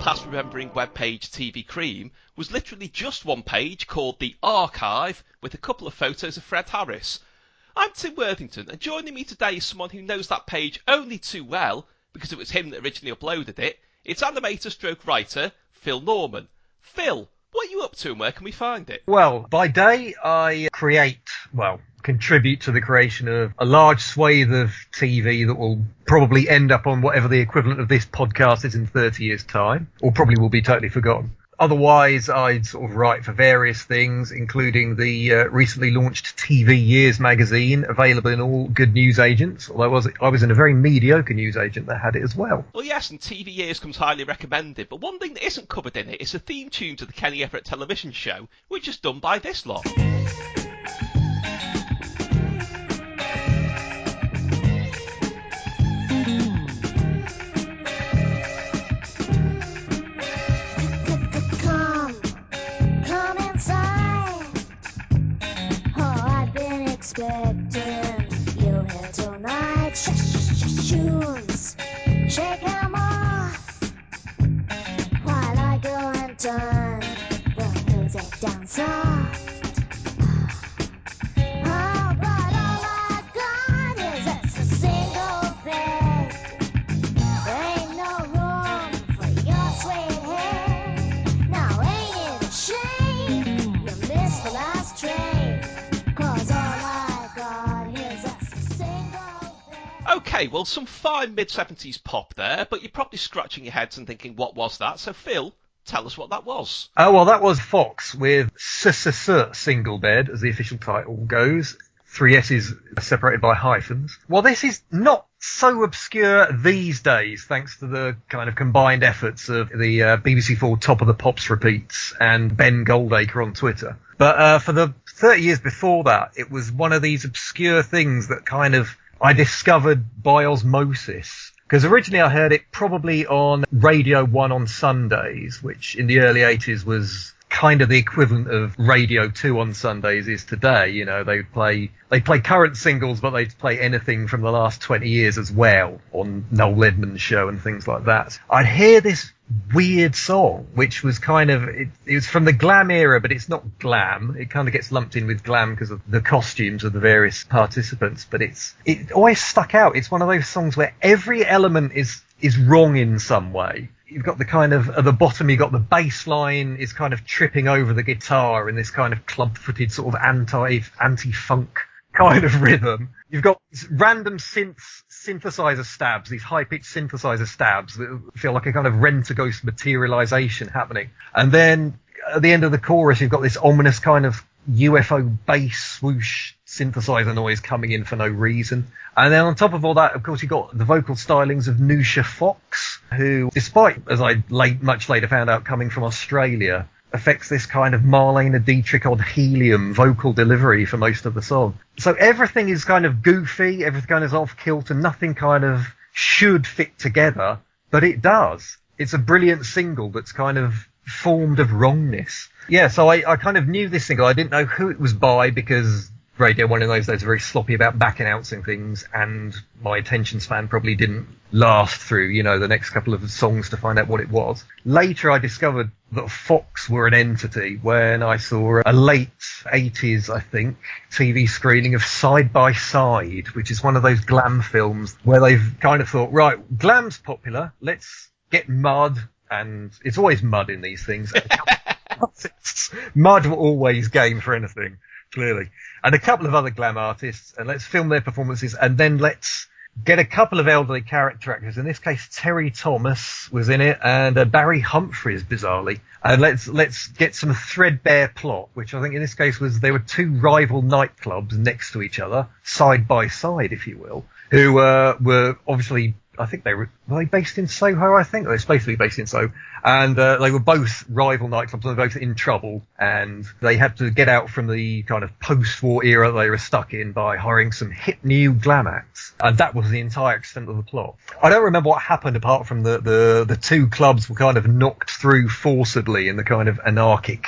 past remembering webpage TV Cream was literally just one page called The Archive with a couple of photos of Fred Harris. I'm Tim Worthington, and joining me today is someone who knows that page only too well because it was him that originally uploaded it. It's animator stroke writer Phil Norman. Phil, what are you up to and where can we find it? Well, by day, I create, well, contribute to the creation of a large swathe of TV that will probably end up on whatever the equivalent of this podcast is in 30 years' time, or probably will be totally forgotten. Otherwise, I'd sort of write for various things, including the uh, recently launched TV Years magazine, available in all good news agents. Although I was, I was in a very mediocre news agent that had it as well. Well, yes, and TV Years comes highly recommended, but one thing that isn't covered in it is the theme tune to the Kenny Everett television show, which is done by this lot. Expecting you here tonight. Shoes, shake 'em off while I go and turn the music down soft. Okay, well, some fine mid 70s pop there, but you're probably scratching your heads and thinking, what was that? So, Phil, tell us what that was. Oh, well, that was Fox with SSS single bed, as the official title goes. Three S's separated by hyphens. Well, this is not so obscure these days, thanks to the kind of combined efforts of the uh, BBC4 Top of the Pops repeats and Ben Goldacre on Twitter. But uh, for the 30 years before that, it was one of these obscure things that kind of I discovered by osmosis. Because originally I heard it probably on Radio 1 on Sundays, which in the early 80s was kind of the equivalent of Radio 2 on Sundays is today. You know, they play, they play current singles, but they'd play anything from the last 20 years as well on Noel Edmonds show and things like that. I'd hear this weird song, which was kind of, it, it was from the glam era, but it's not glam. It kind of gets lumped in with glam because of the costumes of the various participants, but it's, it always stuck out. It's one of those songs where every element is, is wrong in some way you've got the kind of at the bottom you've got the bass line is kind of tripping over the guitar in this kind of club footed sort of anti anti funk kind of rhythm. You've got these random synths synthesizer stabs, these high pitched synthesizer stabs that feel like a kind of rent a ghost materialization happening. And then at the end of the chorus you've got this ominous kind of UFO bass swoosh synthesizer noise coming in for no reason. And then on top of all that, of course, you've got the vocal stylings of Noosha Fox, who, despite, as I late, much later found out, coming from Australia, affects this kind of Marlene Dietrich on helium vocal delivery for most of the song. So everything is kind of goofy, everything kind of is off kilter, nothing kind of should fit together, but it does. It's a brilliant single that's kind of formed of wrongness. Yeah, so I, I kind of knew this single. I didn't know who it was by because Radio One in those days very sloppy about back announcing things, and my attention span probably didn't last through, you know, the next couple of songs to find out what it was. Later, I discovered that Fox were an entity when I saw a late 80s, I think, TV screening of Side by Side, which is one of those glam films where they've kind of thought, right, glam's popular, let's get mud, and it's always mud in these things. mud will always game for anything, clearly. And a couple of other glam artists, and let's film their performances, and then let's get a couple of elderly character actors. In this case, Terry Thomas was in it, and uh, Barry Humphries, bizarrely. And let's let's get some threadbare plot, which I think in this case was there were two rival nightclubs next to each other, side by side, if you will, who uh, were obviously I think they were, were they based in Soho. I think they're supposed to be based in Soho, and uh, they were both rival nightclubs. and They were both in trouble, and they had to get out from the kind of post-war era they were stuck in by hiring some hip new glam acts, and that was the entire extent of the plot. I don't remember what happened apart from the the the two clubs were kind of knocked through forcibly in the kind of anarchic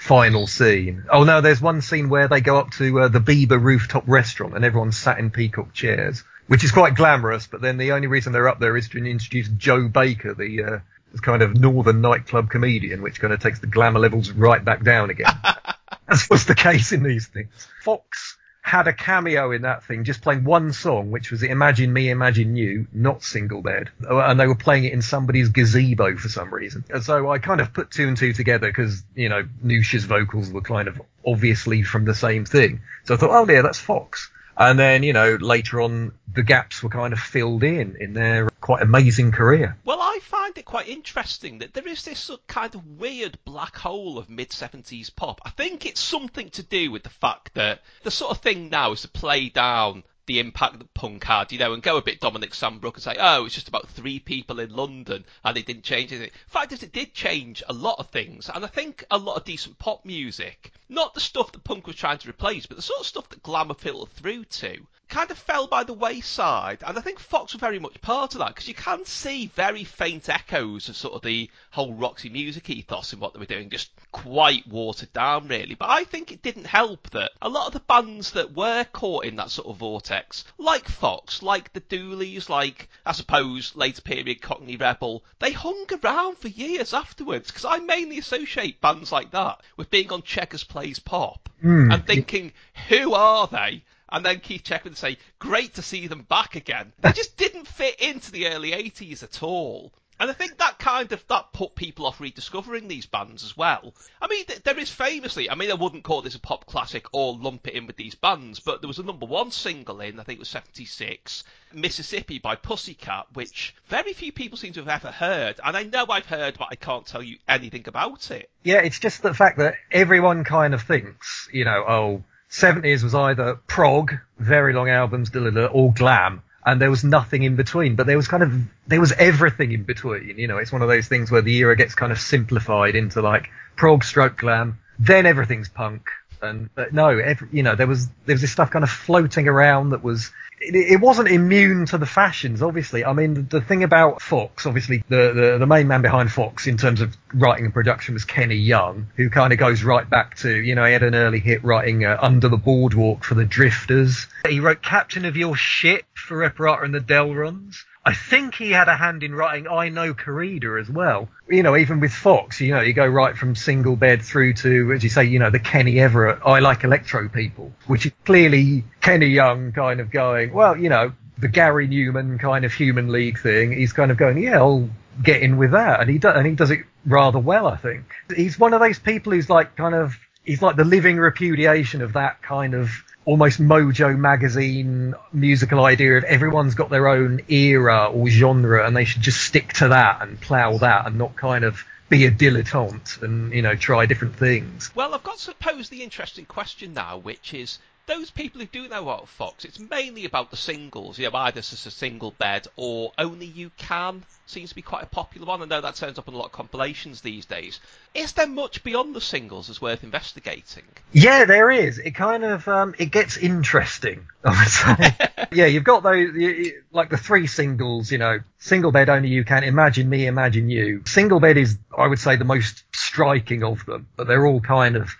final scene. Oh no, there's one scene where they go up to uh, the Biba rooftop restaurant and everyone's sat in peacock chairs. Which is quite glamorous. But then the only reason they're up there is to introduce Joe Baker, the uh, kind of northern nightclub comedian, which kind of takes the glamour levels right back down again. That's what's the case in these things. Fox had a cameo in that thing, just playing one song, which was Imagine Me, Imagine You, not Single Bed. And they were playing it in somebody's gazebo for some reason. And so I kind of put two and two together because, you know, Noosha's vocals were kind of obviously from the same thing. So I thought, oh yeah, that's Fox. And then, you know, later on, the gaps were kind of filled in in their quite amazing career. Well, I find it quite interesting that there is this kind of weird black hole of mid 70s pop. I think it's something to do with the fact that the sort of thing now is to play down the impact that punk had, you know, and go a bit Dominic Sandbrook and say, oh, it's just about three people in London and it didn't change anything. Fact is, it did change a lot of things, and I think a lot of decent pop music, not the stuff that punk was trying to replace, but the sort of stuff that glamour filtered through to, kind of fell by the wayside, and I think Fox were very much part of that because you can see very faint echoes of sort of the whole Roxy Music ethos in what they were doing, just quite watered down, really. But I think it didn't help that a lot of the bands that were caught in that sort of vortex, like Fox, like the Dooleys, like I suppose later period Cockney Rebel, they hung around for years afterwards because I mainly associate bands like that with being on Cheggers Plays Pop Mm. and thinking, who are they? And then Keith would say, great to see them back again. They just didn't fit into the early 80s at all. And I think that kind of, that put people off rediscovering these bands as well. I mean, th- there is famously, I mean, I wouldn't call this a pop classic or lump it in with these bands, but there was a number one single in, I think it was 76, Mississippi by Pussycat, which very few people seem to have ever heard. And I know I've heard, but I can't tell you anything about it. Yeah, it's just the fact that everyone kind of thinks, you know, oh, 70s was either prog, very long albums, or glam. And there was nothing in between, but there was kind of, there was everything in between. You know, it's one of those things where the era gets kind of simplified into like prog stroke glam, then everything's punk. And, but no, every, you know, there was, there was this stuff kind of floating around that was, it, wasn't immune to the fashions, obviously. I mean, the, thing about Fox, obviously, the, the, the main man behind Fox in terms of writing and production was Kenny Young, who kind of goes right back to, you know, he had an early hit writing uh, Under the Boardwalk for the Drifters. He wrote Captain of Your Ship for Reparata and the Delrons. I think he had a hand in writing Ai No Corrida as well. You know, even with Fox, you know, you go right from single bed through to, as you say, you know, the Kenny Everett I Like Electro People, which is clearly Kenny Young kind of going, well, you know, the Gary Numan kind of human league thing. He's kind of going, yeah, I'll get in with that. And he, do, and he does it rather well, I think. He's one of those people who's like kind of, he's like the living repudiation of that kind of almost Mojo magazine musical idea of everyone's got their own era or genre and they should just stick to that and plough that and not kind of be a dilettante and, you know, try different things. Well, I've got to pose the interesting question now, which is those people who do know about Fox, it's mainly about the singles, you know, either as a single bed or Only You Can seems to be quite a popular one. I know that turns up on a lot of compilations these days. Is there much beyond the singles that's worth investigating? Yeah, there is. It kind of um, it gets interesting. I would say. yeah, you've got those you- like the three singles. You know, single bed only you can. Imagine me, imagine you. Single bed is, I would say, the most striking of them, but they're all kind of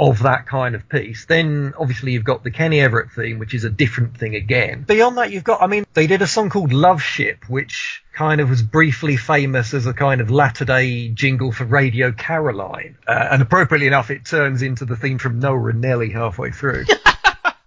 of that kind of piece. Then obviously you've got the Kenny Everett theme, which is a different thing again. Beyond that, you've got, I mean, they did a song called Love Ship, which kind of was briefly famous as a kind of latter day jingle for Radio Caroline. Uh, and appropriately enough, it turns into the theme from Noah and Nelly halfway through.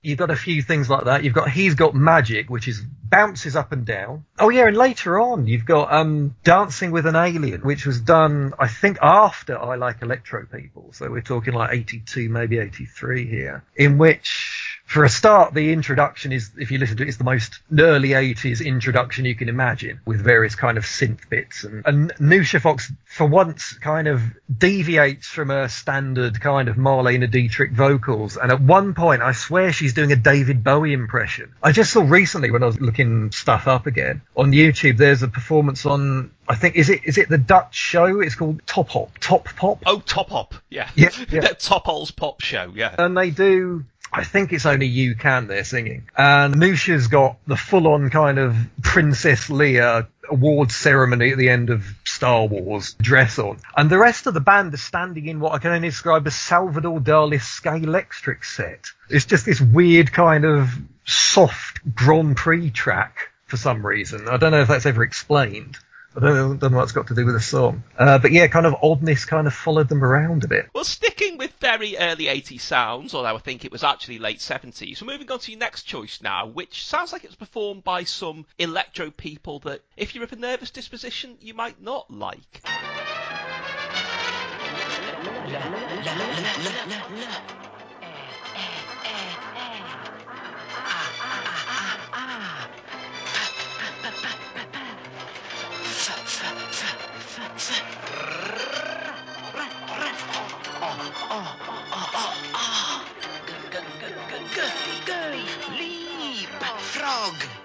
You've got a few things like that. You've got He's Got Magic, which is bounces up and down. Oh yeah, and later on you've got um Dancing with an Alien, which was done I think after I Like Electro People. So we're talking like 82, maybe 83 here, in which for a start, the introduction is, if you listen to it, it's the most early 80s introduction you can imagine with various kind of synth bits. And, and Noosha Fox, for once, kind of deviates from her standard kind of Marlene Dietrich vocals. And at one point, I swear she's doing a David Bowie impression. I just saw recently when I was looking stuff up again on YouTube, there's a performance on, I think, is it, is it the Dutch show? It's called Top Hop, Top Pop. Oh, Top Hop, yeah. Yeah, yeah. Top Hole's pop show, yeah. and they do I think it's only you can they're singing. And Noosha's got the full on kind of Princess Leia award ceremony at the end of Star Wars dress on. And the rest of the band are standing in what I can only describe as Salvador Dali's Scalextric set. It's just this weird kind of soft Grand Prix track for some reason. I don't know if that's ever explained. I don't know, don't know what it's got to do with the song. Uh, but yeah, kind of oddness kind of followed them around a bit. Well, sticking with very early 80s sounds, although I think it was actually late 70s, we're moving on to your next choice now, which sounds like it was performed by some electro people that, if you're of a nervous disposition, you might not like. frog.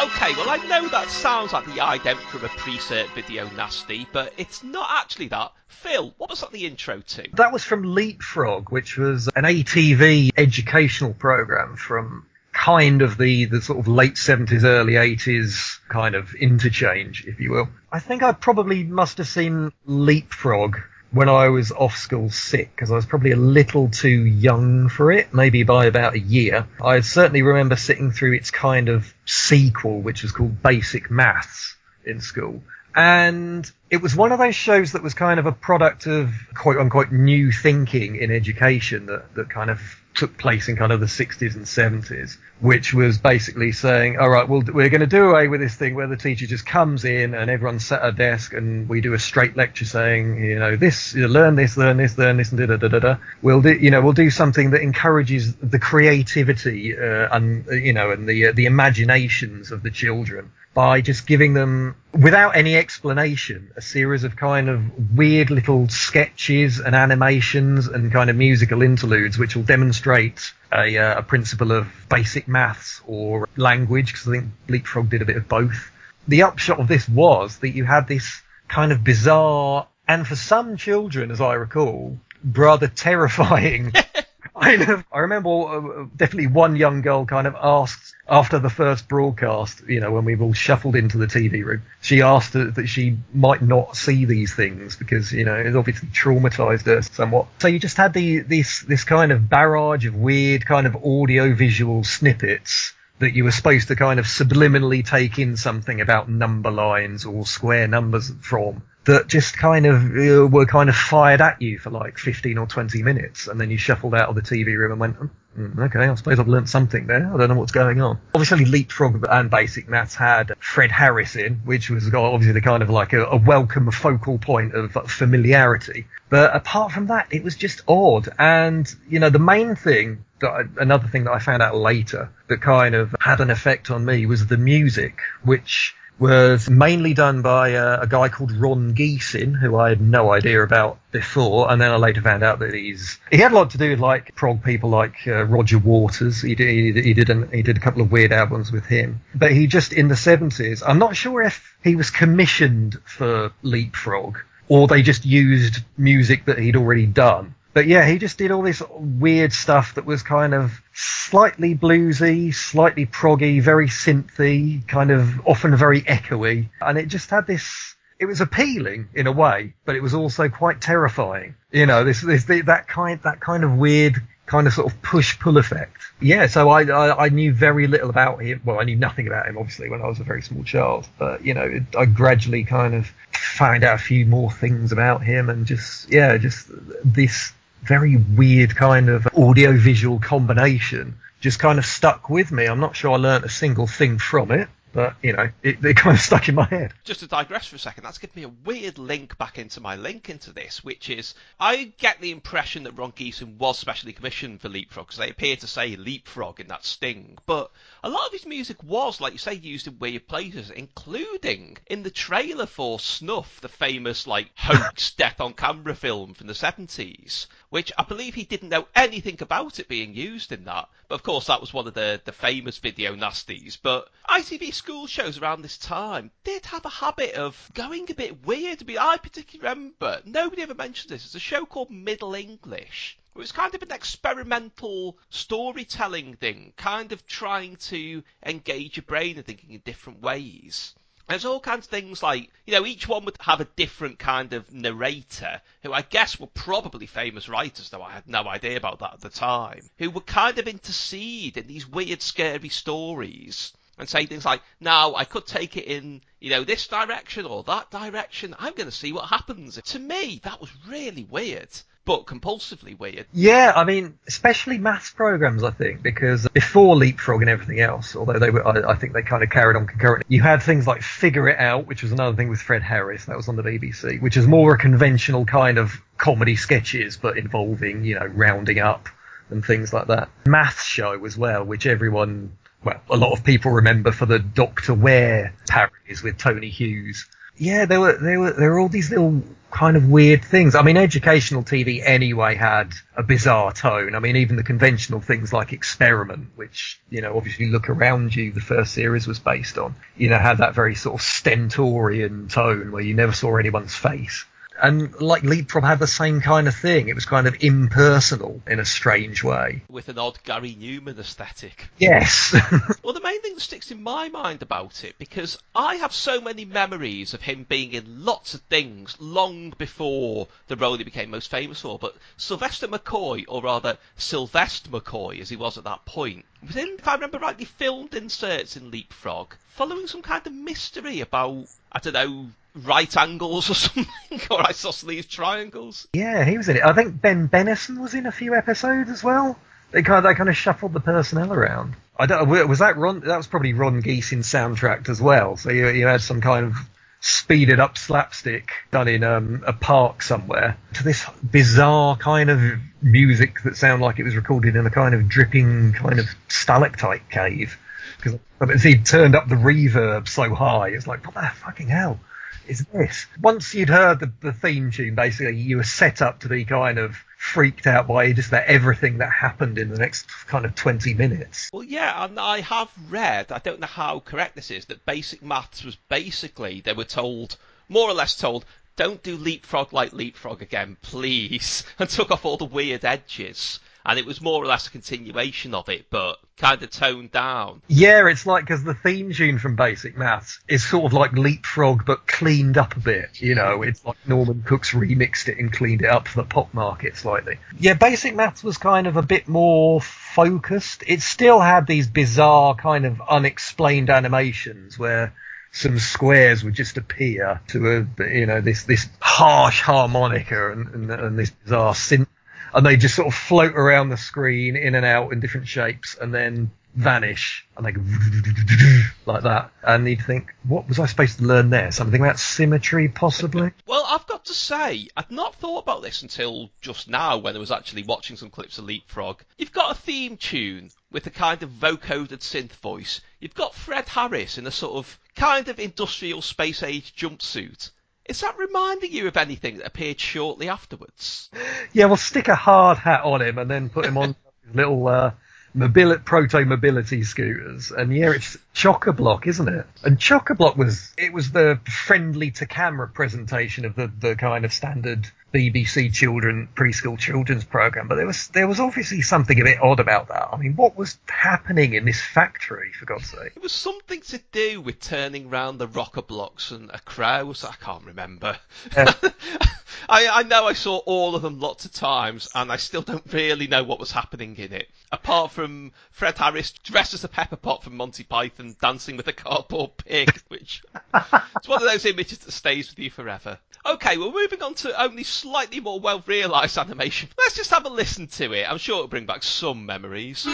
Okay, well, I know that sounds like the ident from a pre-cert video nasty, but it's not actually that. Phil, what was that the intro to? That was from Leapfrog, which was an ATV educational program from kind of the, the sort of late 70s, early 80s kind of interchange, if you will. I think I probably must have seen Leapfrog when I was off school sick because I was probably a little too young for it, maybe by about a year. I certainly remember sitting through its kind of sequel, which was called Basic Maths in school. And it was one of those shows that was kind of a product of quote unquote new thinking in education that, that kind of took place in kind of the 60s and 70s, which was basically saying, all right, well, we're going to do away with this thing where the teacher just comes in and everyone's at a desk and we do a straight lecture saying, you know, this, you learn this, learn this, learn this, and da da da da da. We'll do, you know, we'll do something that encourages the creativity uh, and, uh, you know, and the uh, the imaginations of the children by just giving them, without any explanation, a series of kind of weird little sketches and animations and kind of musical interludes which will demonstrate a, uh, a principle of basic maths or language, because I think Leapfrog did a bit of both. The upshot of this was that you had this kind of bizarre, and for some children, as I recall, rather terrifying kind of. I remember uh, definitely one young girl kind of asked after the first broadcast, you know, when we've all shuffled into the TV room, she asked that that she might not see these things because you know it obviously traumatized her somewhat. So you just had the this this kind of barrage of weird kind of audio visual snippets that you were supposed to kind of subliminally take in something about number lines or square numbers from that just kind of uh, were kind of fired at you for like 15 or 20 minutes and then you shuffled out of the TV room and went "Hmm, okay I suppose I've learnt something there. I don't know what's going on. Obviously Leapfrog and Basic Maths had Fred Harris in which was obviously the kind of like a, a welcome focal point of familiarity. But apart from that it was just odd. And you know the main thing I, another thing that I found out later that kind of had an effect on me was the music, which was mainly done by uh, a guy called Ron Geesin, who I had no idea about before, and then I later found out that he's he had a lot to do with like prog people like uh, Roger Waters. He did he, he did an, he did a couple of weird albums with him, but he just in the seventies. I'm not sure if he was commissioned for Leapfrog or they just used music that he'd already done. But yeah, he just did all this weird stuff that was kind of slightly bluesy, slightly proggy, very synthy, kind of often very echoey, and it just had this. It was appealing in a way, but it was also quite terrifying. You know, this, this that kind that kind of weird kind of sort of push pull effect. Yeah, so I, I I knew very little about him. Well, I knew nothing about him obviously when I was a very small child, but you know, it, I gradually kind of found out a few more things about him and just yeah, just this very weird kind of audio visual combination just kind of stuck with me. I'm not sure I learnt a single thing from it, but you know, it, it kind of stuck in my head. Just to digress for a second, that's given me a weird link back into my link into this, which is I get the impression that Ron Geesin was specially commissioned for Leapfrog because they appear to say Leapfrog in that sting, but a lot of his music was, like you say, used in weird places, including in the trailer for Snuff, the famous like hoax death on camera film from the 70s, which I believe he didn't know anything about it being used in that. But of course, that was one of the, the famous video nasties. But ITV school shows around this time did have a habit of going a bit weird. I mean, I particularly remember, nobody ever mentioned this, there's a show called Middle English. It was kind of an experimental storytelling thing, kind of trying to engage your brain and thinking in different ways. There's all kinds of things like, you know, each one would have a different kind of narrator, who I guess were probably famous writers, though I had no idea about that at the time, who would kind of intercede in these weird, scary stories and say things like, now I could take it in, you know, this direction or that direction. I'm going to see what happens. To me, that was really weird, but compulsively weird. Yeah, I mean, especially maths programs, I think, because before Leapfrog and everything else, although they were, I, I think they kind of carried on concurrently, you had things like Figure It Out, which was another thing with Fred Harris, that was on the BBC, which is more a conventional kind of comedy sketches, but involving, you know, rounding up and things like that. Maths show as well, which everyone, well, a lot of people remember for the Doctor Ware parodies with Tony Hughes. Yeah, there were there were there were all these little kind of weird things. I mean, educational TV anyway had a bizarre tone. I mean, even the conventional things like Experiment, which you know, obviously look around you, the first series was based on, you know, had that very sort of stentorian tone where you never saw anyone's face. And like Leapfrog had the same kind of thing. It was kind of impersonal in a strange way. With an odd Gary Numan aesthetic. Yes. Well, the main thing that sticks in my mind about it, because I have so many memories of him being in lots of things long before the role he became most famous for, but Sylvester McCoy, or rather Sylvester McCoy as he was at that point, in, if I remember rightly, filmed inserts in Leapfrog, following some kind of mystery about, I don't know, right angles or something, or isosceles triangles. yeah, he was in it. I think Ben Benison was in a few episodes as well. They kind of, they kind of shuffled the personnel around. I don't. Was that Ron? That was probably Ron Geesin soundtracked as well. So you you had some kind of speeded up slapstick done in um, a park somewhere to this bizarre kind of music that sounded like it was recorded in a kind of dripping kind of stalactite cave because he turned up the reverb so high. It's like what the fucking hell is this? Once you'd heard the, the theme tune, basically you were set up to be kind of freaked out by just about everything that happened in the next kind of 20 minutes. Well, yeah, and I have read, I don't know how correct this is, that basic maths was basically, they were told, more or less told, don't do leapfrog like leapfrog again, please, and took off all the weird edges. And it was more or less a continuation of it, but kind of toned down. Yeah, it's like because the theme tune from Basic Maths is sort of like Leapfrog but cleaned up a bit. You know, mm. it's like Norman Cook's remixed it and cleaned it up for the pop market slightly. Yeah, Basic Maths was kind of a bit more focused. It still had these bizarre kind of unexplained animations where some squares would just appear to a you know this this harsh harmonica and, and, and this bizarre synth and they just sort of float around the screen in and out in different shapes and then vanish and they go like that and you'd think what was i supposed to learn there something about symmetry possibly Well, I've got to say, I'd not thought about this until just now when I was actually watching some clips of Leapfrog. You've got a theme tune with a kind of vocoded synth voice. You've got Fred Harris in a sort of kind of industrial space age jumpsuit. Is that reminding you of anything that appeared shortly afterwards? yeah we'll stick a hard hat on him and then put him on his little uh mobili- proto mobility scooters and yeah it's chock-a-block isn't it and chock-a-block was it was the friendly to camera presentation of the the kind of standard bbc children preschool children's program but there was there was obviously something a bit odd about that i mean what was happening in this factory for god's sake It was something to do with turning round the rocker blocks and a crow, so I can't remember. Yeah. I, I know I saw all of them lots of times, and I still don't really know what was happening in it. Apart from Fred Harris dressed as a pepper pot from Monty Python dancing with a cardboard pig, which it's one of those images that stays with you forever. Okay, well, moving on to only slightly more well realised animation. Let's just have a listen to it. I'm sure it'll bring back some memories.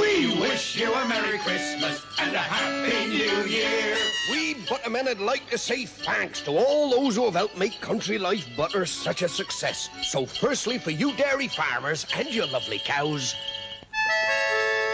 We wish you a Merry Christmas and a Happy New Year. We Buttermen would like to say thanks to all those who have helped make Country Life Butter such a success. So firstly for you dairy farmers and your lovely cows,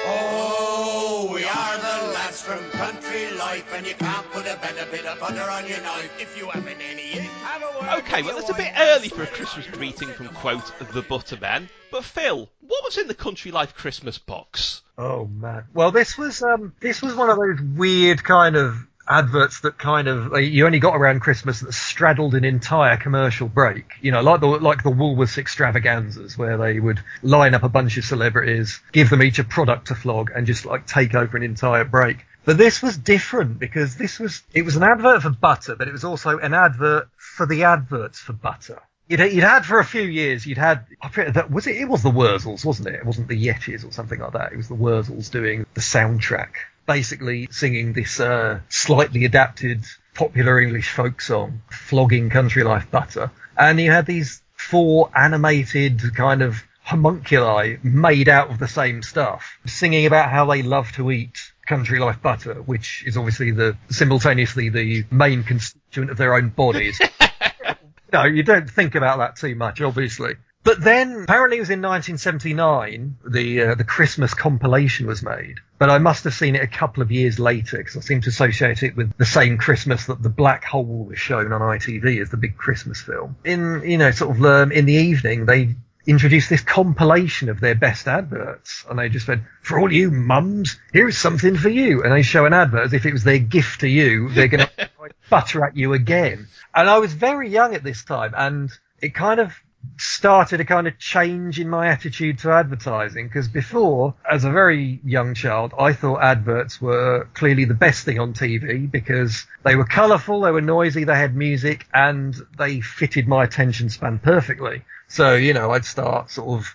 Oh, we are the lads from country life, and you can't put a better bit of butter on your knife if you haven't any. Have a word Okay, well, your it's a bit early for a Christmas greeting from, quote, the Buttermen. But Phil, what was in the Country Life Christmas box? Oh man. Well, this was um, this was one of those weird kind of adverts that kind of you only got around Christmas that straddled an entire commercial break. You know, like the like the Woolworths extravaganzas where they would line up a bunch of celebrities, give them each a product to flog, and just like take over an entire break. But this was different because this was it was an advert for butter, but it was also an advert for the adverts for butter. You'd, you'd had for a few years, you'd had, that was it, it was the Wurzels, wasn't it? It wasn't the Yetis or something like that. It was the Wurzels doing the soundtrack, basically singing this, uh, slightly adapted popular English folk song, flogging country life butter. And you had these four animated kind of homunculi made out of the same stuff, singing about how they love to eat country life butter, which is obviously the simultaneously the main constituent of their own bodies. no, you don't think about that too much, obviously. But then, apparently, it was in 1979 the uh, the Christmas compilation was made. But I must have seen it a couple of years later because I seem to associate it with the same Christmas that the Black Hole was shown on ITV as the big Christmas film. In you know, sort of um, in the evening, they introduced this compilation of their best adverts, and they just said, "For all you mums, here's something for you," and they show an advert as if it was their gift to you. They're going to butter at you again. And I was very young at this time, and it kind of started a kind of change in my attitude to advertising because before, as a very young child, I thought adverts were clearly the best thing on TV because they were colourful, they were noisy, they had music, and they fitted my attention span perfectly. So, you know, I'd start sort of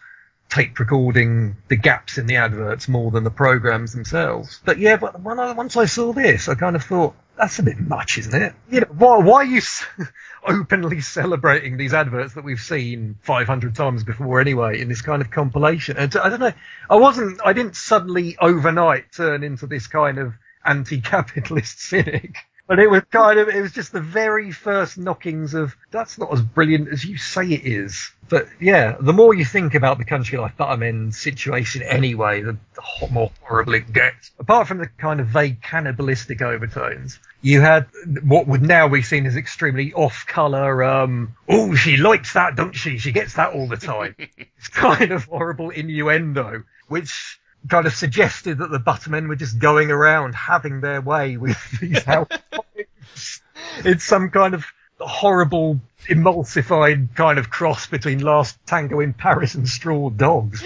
tape recording the gaps in the adverts more than the programs themselves. But yeah, but I, once I saw this, I kind of thought, that's a bit much, isn't it? You know, why, why are you openly celebrating these adverts that we've seen 500 times before anyway in this kind of compilation? And I don't know, I wasn't, I didn't suddenly overnight turn into this kind of anti-capitalist cynic. But it was kind of, it was just the very first knockings of, that's not as brilliant as you say it is. But yeah, the more you think about the country life that I'm in situation anyway, the, more horrible it gets. Apart from the kind of vague cannibalistic overtones, you had what would now be seen as extremely off-color, um, oh, she likes that, don't she? She gets that all the time. it's kind of horrible innuendo, which kind of suggested that the Buttermen were just going around having their way with these housewives. it's some kind of horrible emulsified kind of cross between Last Tango in Paris and Straw Dogs.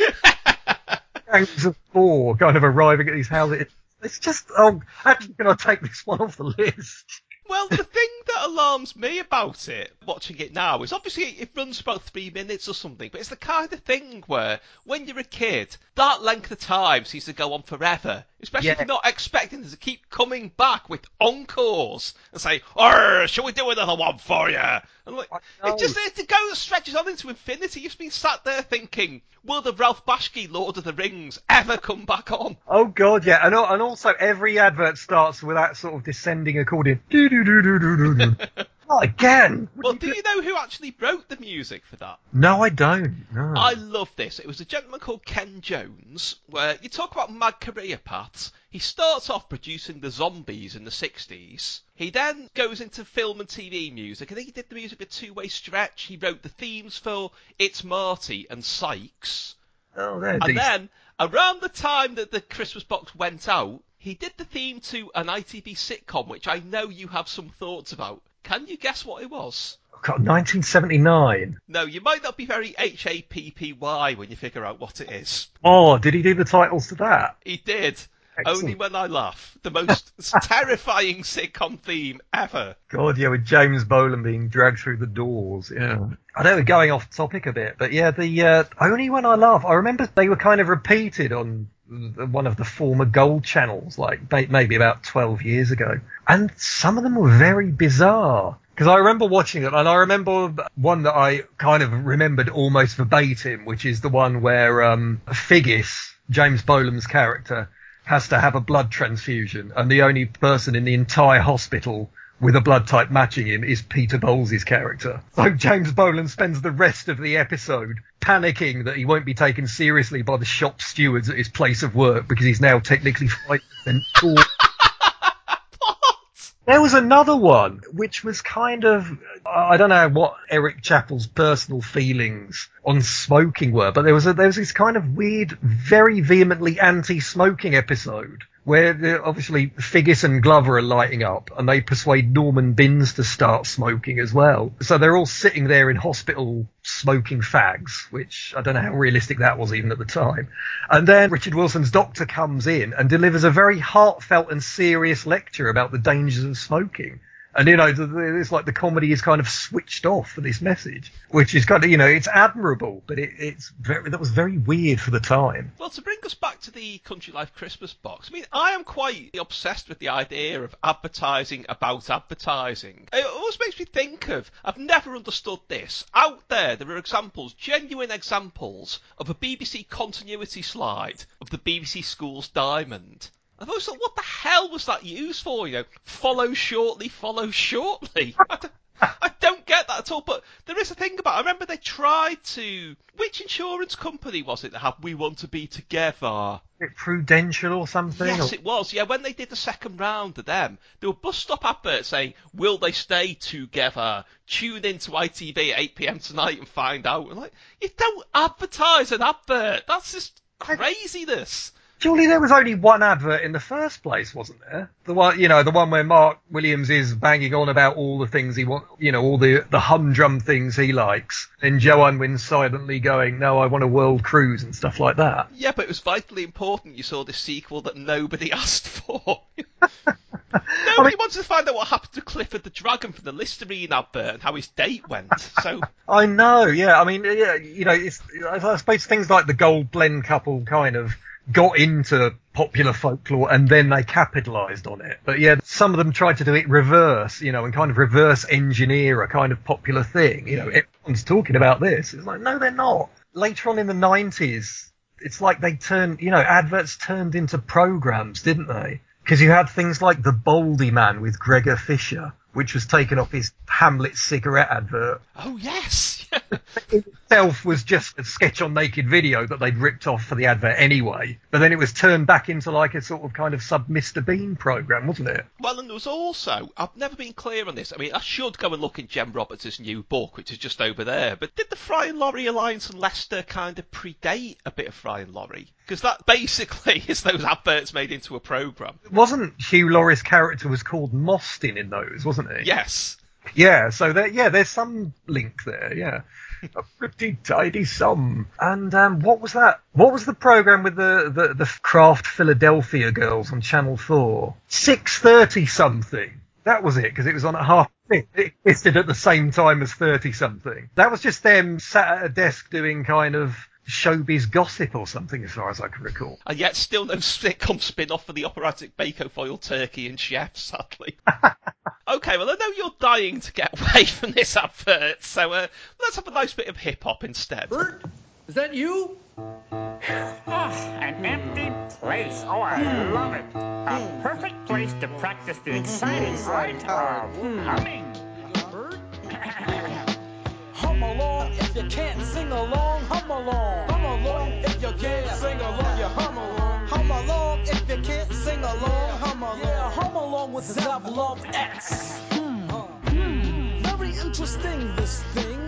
Gangs of four kind of arriving at these houses. It's just, oh, actually, can I take this one off the list? Well, the thing that alarms me about it, watching it now, is obviously it runs about three minutes or something, but it's the kind of thing where when you're a kid, that length of time seems to go on forever. Especially if you're not expecting them to keep coming back with encores and say, "Oh, shall we do another one for you?" And like, it just it goes stretches on into infinity. You've been sat there thinking, "Will the Ralph Bakshi Lord of the Rings ever come back on?" Oh god, yeah, and, and also every advert starts with that sort of descending accordion. Do do do do do do do. Mm. Not again. What Well, do do you you know who actually wrote the music for that? No, I don't. No. I love this. It was a gentleman called Ken Jones, where you talk about mad career paths. He starts off producing the zombies in the 60s. He then goes into film and TV music. I think he did the music for Two Way Stretch. He wrote the themes for It's Marty and Sykes. oh, they're And decent. then, around the time that the Christmas box went out, he did the theme to an ITV sitcom, which I know you have some thoughts about. Can you guess what it was? God, 1979. No, you might not be very H A P P Y when you figure out what it is. Oh, did he do the titles to that? He did. Excellent. Only when I laugh. The most terrifying sitcom theme ever. God, yeah, with James Bolam being dragged through the doors. Yeah. I know we're going off topic a bit, but yeah, the uh, only when I laugh, I remember they were kind of repeated on one of the former gold channels, like maybe about 12 years ago. And some of them were very bizarre. Because I remember watching it, and I remember one that I kind of remembered almost verbatim, which is the one where um, Figgis, James Bolam's character, has to have a blood transfusion, and the only person in the entire hospital with a blood type matching him is Peter Bowles' character. So James Bolam spends the rest of the episode panicking that he won't be taken seriously by the shop stewards at his place of work because he's now technically five percent tall. There was another one which was kind of I don't know what Eric Chappell's personal feelings on smoking were, but there was a, there was this kind of weird, very vehemently anti-smoking episode where obviously Figgis and Glover are lighting up, and they persuade Norman Binns to start smoking as well. So they're all sitting there in hospital smoking fags, which I don't know how realistic that was even at the time. And then Richard Wilson's doctor comes in and delivers a very heartfelt and serious lecture about the dangers of smoking. And you know, it's like the comedy is kind of switched off for this message, which is kind of you know, it's admirable, but it, it's very that was very weird for the time. Well, to bring us back to the Country Life Christmas box, I mean, I am quite obsessed with the idea of advertising about advertising. It always makes me think of, I've never understood this. Out there, there are examples, genuine examples, of a BBC continuity slide of the BBC Schools Diamond. I've always thought, what the hell was that used for? You know, follow shortly, follow shortly. I don't, I don't get that at all. But there is a thing about. It. I remember they tried to. Which insurance company was it that had "We Want to Be Together"? It Prudential or something? Yes, or- it was. Yeah, when they did the second round of them, there were bus stop adverts saying, "Will they stay together? Tune in to ITV at 8 p.m. tonight and find out." And like, you don't advertise an advert. That's just craziness. Surely there was only one advert in the first place, wasn't there? The one, you know, the one where Mark Williams is banging on about all the things he wants, you know, all the the humdrum things he likes, and Joe Unwin silently going, "No, I want a world cruise" and stuff like that. Yeah, but it was vitally important you saw this sequel that nobody asked for. Nobody wants to find out what happened to Clifford the Dragon from the Listerine advert and how his date went. So, I know, yeah. I mean, yeah, you know, it's I suppose things like the Gold Blend couple kind of got into popular folklore and then they capitalized on it. But yeah, some of them tried to do it reverse, you know, and kind of reverse engineer a kind of popular thing. You know, everyone's talking about this. It's like, no, they're not. Later on in the 90s, it's like they turned, you know, adverts turned into programs, didn't they? Because you had things like The Baldy Man with Gregor Fisher, which was taken off his Hamlet cigarette advert oh yes, itself was just a sketch on naked video that they'd ripped off for the advert anyway. But then it was turned back into like a sort of kind of sub Mr. Bean program, wasn't it? Well, and there was also, I've never been clear on this. I mean, I should go and look in Jem Roberts' new book, which is just over there. But did the Fry and Laurie alliance and Leicester kind of predate a bit of Fry and Laurie? Because that basically is those adverts made into a program. Wasn't Hugh Laurie's character was called Mostyn in those, wasn't he? Yes. Yeah, so there, yeah, there's some link there, yeah. A pretty tidy sum. And um, what was that? What was the program with the, the, the Kraft Philadelphia girls on Channel 4? 6.30 something. That was it, because it was on at half. It existed at the same time as 30 something. That was just them sat at a desk doing kind of showbiz gossip or something, as far as I can recall. And yet still no sitcom spin-off for the operatic Bacofoil Turkey and Chef, sadly. okay, well I know you're dying to get away from this advert, so uh, let's have a nice bit of hip-hop instead. Bert, is that you? Oh, an empty place. Oh, I hmm. love it. A hmm. perfect place to practice the mm-hmm. exciting art mm-hmm. of mm-hmm. humming. Bert? Hum along if you can't sing along. Hum along. Hum along if you can't sing along. You hum along. Hum along if you can't sing along. Hum along. Yeah, hum along with Zev Love X. Hmm. Hmm. Very interesting this thing.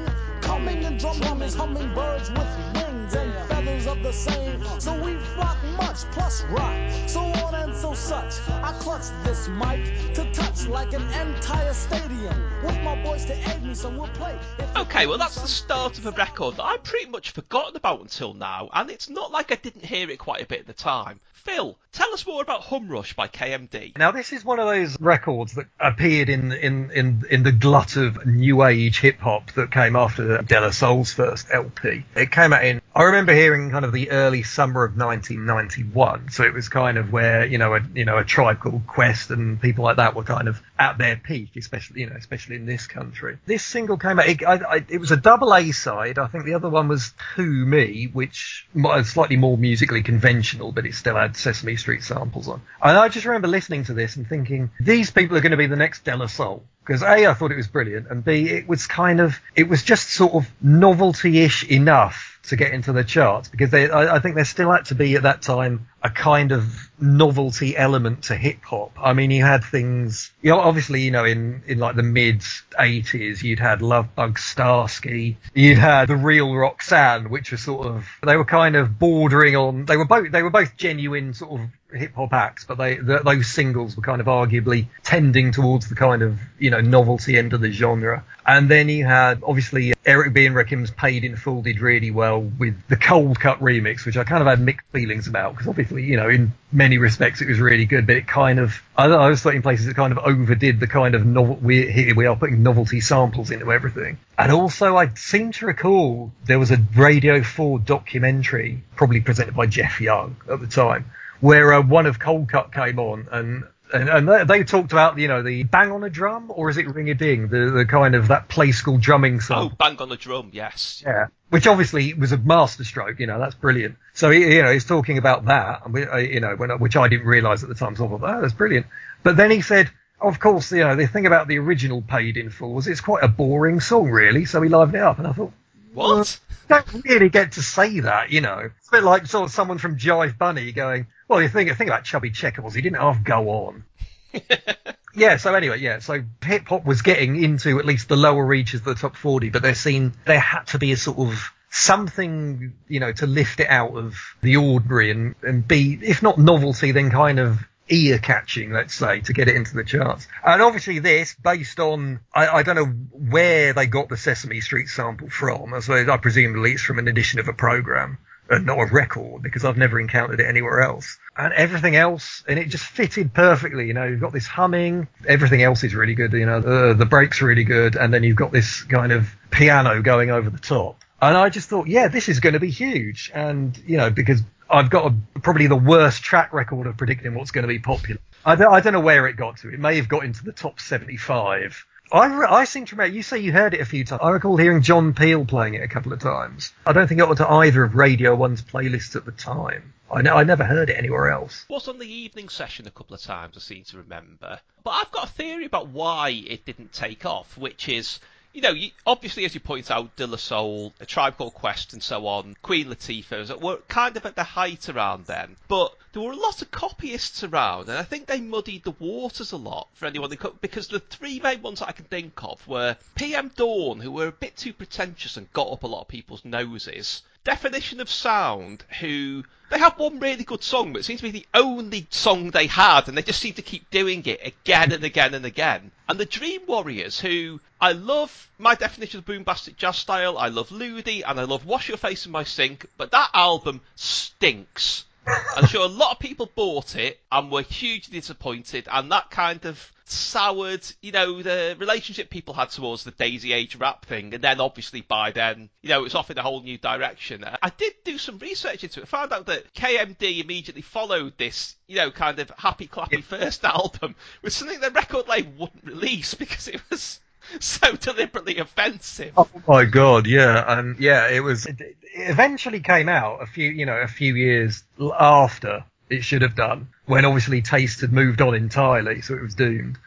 Coming in drum is hummingbirds with wings and feathers of the same. So we flock much plus rock. So on and so such. I clutch this mic to touch like an entire stadium. With my boys to aid me, so we'll play. Okay, well that's the start of a record that I'd pretty much forgotten about until now, and it's not like I didn't hear it quite a bit at the time. Phil, tell us more about Hum Rush by KMD. Now this is one of those records that appeared in in in, in the glut of new age hip hop that came after De La Soul's first LP. It came out in I remember hearing kind of the early summer of 1991, so it was kind of where you know a you know a tribe called Quest and people like that were kind of at their peak, especially you know especially in this country. This single came out. It, I, I, it was a double A side. I think the other one was To Me, which was slightly more musically conventional, but it still had Sesame Street samples on. And I just remember listening to this and thinking these people are going to be the next De La Soul because a I thought it was brilliant, and b it was kind of it was just sort of novelty-ish enough to get into the charts because they I, I think there still had to be at that time a kind of novelty element to hip hop. I mean, you had things, you know, obviously, you know, in, in like the mid 80s, you'd had Lovebug Starski, you'd had The Real Roxanne, which was sort of, they were kind of bordering on, they were both, they were both genuine sort of hip hop acts, but they, the, those singles were kind of arguably tending towards the kind of, you know, novelty end of the genre. And then you had, obviously, Eric B. and Rakim's Paid in Full did really well with the Coldcut remix, which I kind of had mixed feelings about because obviously, you know, in many respects it was really good, but it kind of, I, I was thought in places it kind of overdid the kind of novel, we, here we are putting novelty samples into everything. And also I seem to recall there was a Radio 4 documentary, probably presented by Jeff Young at the time, where uh, one of Coldcut came on and and, and they, talked about you know the bang on a drum or is it ring a ding the the kind of that play school drumming song. Oh, bang on the drum, yes. yeah which obviously was a masterstroke you know that's brilliant so he, you know he's talking about that and we, uh, you know when, which I didn't realise at the time so I thought oh, that's brilliant but then he said of course you know the thing about the original paid in full was it's quite a boring song really so he livened it up and I thought What? don't really get to say that, you know. It's a bit like sort of someone from Jive Bunny going, well, you think, think about Chubby Checkables, he didn't half go on. yeah, so anyway, yeah, so hip hop was getting into at least the lower reaches of the top 40, but there seemed, there had to be a sort of something, you know, to lift it out of the ordinary and, and be, if not novelty, then kind of ear catching, let's say, to get it into the charts. And obviously this, based on, I, I don't know where they got the Sesame Street sample from. I suppose, I presumably it's from an edition of a program and not a record because I've never encountered it anywhere else. And everything else, and it just fitted perfectly. You know, you've got this humming, everything else is really good. You know, the, the break's really good, and then you've got this kind of piano going over the top. And I just thought, yeah, this is going to be huge. And, you know, because I've got a, probably the worst track record of predicting what's going to be popular. I don't, I don't know where it got to. It may have got into the top 75. I, I seem to remember, you say you heard it a few times. I recall hearing John Peel playing it a couple of times. I don't think it got onto either of Radio 1's playlists at the time. I, I never heard it anywhere else. was on the evening session a couple of times, I seem to remember. But I've got a theory about why it didn't take off, which is, you know, you, obviously, as you point out, De La Soul, A Tribe Called Quest, and so on, Queen Latifah were kind of at the height around then. But there were a lot of copyists around, and I think they muddied the waters a lot for anyone they could, because the three main ones that I can think of were PM Dawn, who were a bit too pretentious and got up a lot of people's noses. Definition of Sound, who they have one really good song, but it seems to be the only song they had, and they just seem to keep doing it again and again and again. And the Dream Warriors, who I love my definition of boombastic jazz style, I love Ludi, and I love Wash Your Face in My Sink, but that album stinks. I'm sure a lot of people bought it and were hugely disappointed, and that kind of soured, you know, the relationship people had towards the Daisy Age rap thing, and then obviously by then, you know, it was off in a whole new direction. I did do some research into it, found out that KMD immediately followed this, you know, kind of happy clappy first album with something the record label wouldn't release because it was so deliberately offensive. Oh my god, yeah, and yeah, it was. It, it eventually came out a few, you know, a few years after it should have done, when obviously taste had moved on entirely, so it was doomed.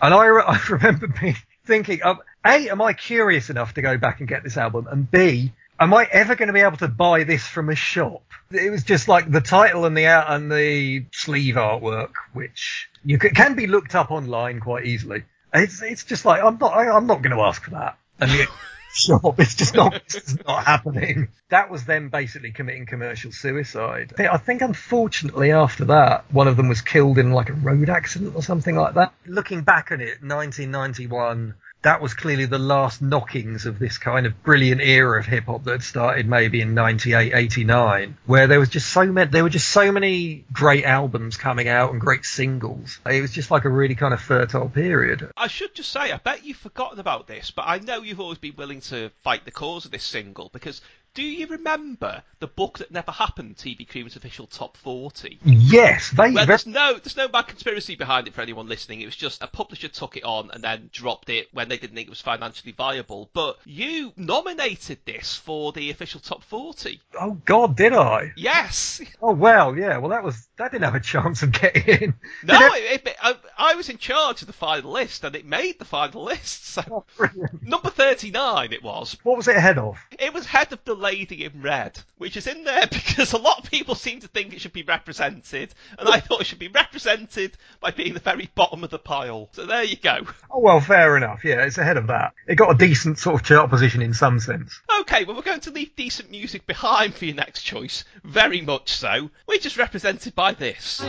And I, I remember me thinking, um, a, am I curious enough to go back and get this album, and b, am I ever going to be able to buy this from a shop? It was just like the title and the and the sleeve artwork, which you can be looked up online quite easily. It's it's just like I'm not I, I'm not going to ask for that. And the shop, it's just not it's not happening. That was them basically committing commercial suicide. I think unfortunately after that, one of them was killed in like a road accident or something like that. Looking back on it, 1991. That was clearly the last knockings of this kind of brilliant era of hip hop that started maybe in 98, 89, where there was just so many, there were just so many great albums coming out and great singles. It was just like a really kind of fertile period. I should just say, I bet you've forgotten about this, but I know you've always been willing to fight the cause of this single because Do you remember the book that never happened, TV Cream's official top 40? Yes, they. Well, ve- there's no there's no bad conspiracy behind it for anyone listening. It was just a publisher took it on and then dropped it when they didn't think it was financially viable. But you nominated this for the official top 40. oh God, did I? Yes. Oh well, yeah. Well, that was that didn't have a chance of getting in. No, it? it, I, I was in charge of the final list and it made the final list. So Oh, number 39 it was. What was it ahead of? It was head of the lady in red, which is in there because a lot of people seem to think it should be represented, and I thought it should be represented by being the very bottom of the pile. So there you go. Oh well, fair enough. Yeah, it's ahead of that. It got a decent sort of chart position in some sense. Okay, well we're going to leave decent music behind for your next choice, very much so. We're just represented by this.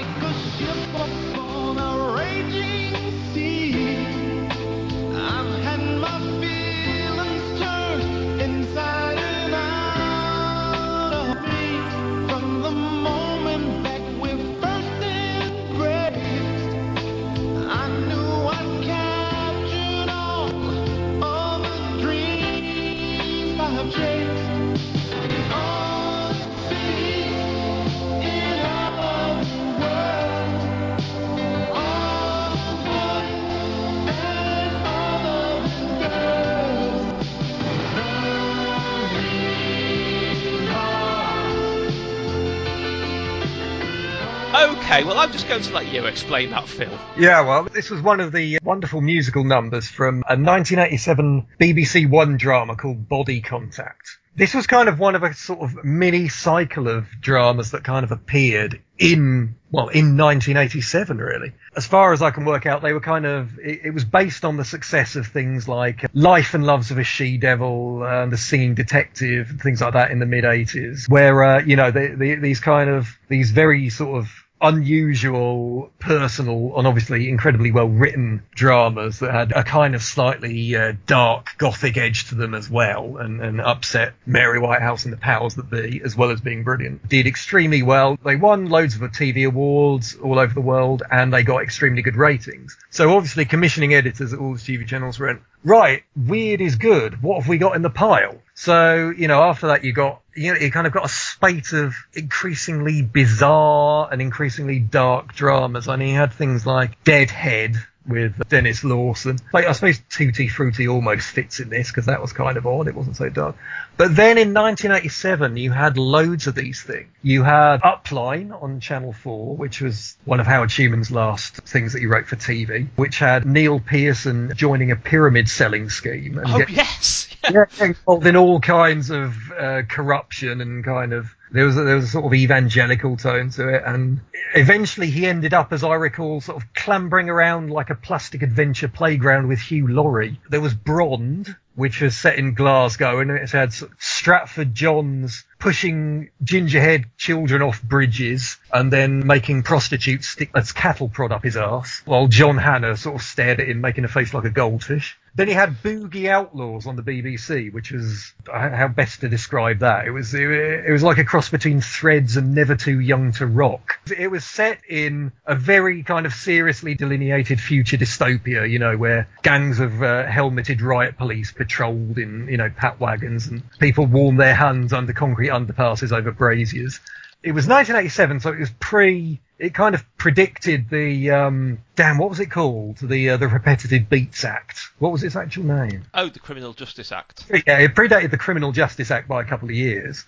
Okay, well I'm just going to let you explain that, Phil. Yeah, well, this was one of the wonderful musical numbers from a 1987 BBC One drama called Body Contact. This was kind of one of a sort of mini cycle of dramas that kind of appeared in, well, in 1987, really. As far as I can work out, they were kind of, it, it was based on the success of things like Life and Loves of a She-Devil, uh, The Singing Detective, and things like that in the mid 80s, where, uh, you know, these kind of, these very sort of unusual, personal, and obviously incredibly well written dramas that had a kind of slightly uh, dark gothic edge to them as well, and, and upset Mary Whitehouse and the powers that be, as well as being brilliant. Did extremely well. They won loads of TV awards all over the world, and they got extremely good ratings. So obviously, commissioning editors at all the TV channels went, right, weird is good. What have we got in the pile? So, you know, after that you got, you know, you kind of got a spate of increasingly bizarre and increasingly dark dramas. I mean, had things like Deadhead with Denis Lawson. Like, I suppose Tutti Frutti almost fits in this because that was kind of odd. It wasn't so dark. But then in 1987, you had loads of these things. You had Upline on Channel 4, which was one of Howard Schuman's last things that he wrote for TV, which had Neil Pearson joining a pyramid selling scheme. And Oh get- yes. yeah, involved in all kinds of uh, corruption and kind of there was a, there was a sort of evangelical tone to it, and eventually he ended up, as I recall, sort of clambering around like a plastic adventure playground with Hugh Laurie. There was Brond, which was set in Glasgow, and it had Stratford Johns pushing gingerhead children off bridges and then making prostitutes stick a cattle prod up his arse, while John Hannah sort of stared at him, making a face like a goldfish. Then he had Boogie Outlaws on the BBC, which was how best to describe that. It was it, was like a cross between Threads and Never Too Young to Rock. It was set in a very kind of seriously delineated future dystopia, you know, where gangs of uh, helmeted riot police patrolled in you know pat wagons and people warmed their hands under concrete underpasses over braziers. It was 1987, so it was pre. It kind of predicted the um, damn. What was it called? The uh, the Repetitive Beats Act. What was its actual name? Oh, the Criminal Justice Act. Yeah, it predated the Criminal Justice Act by a couple of years,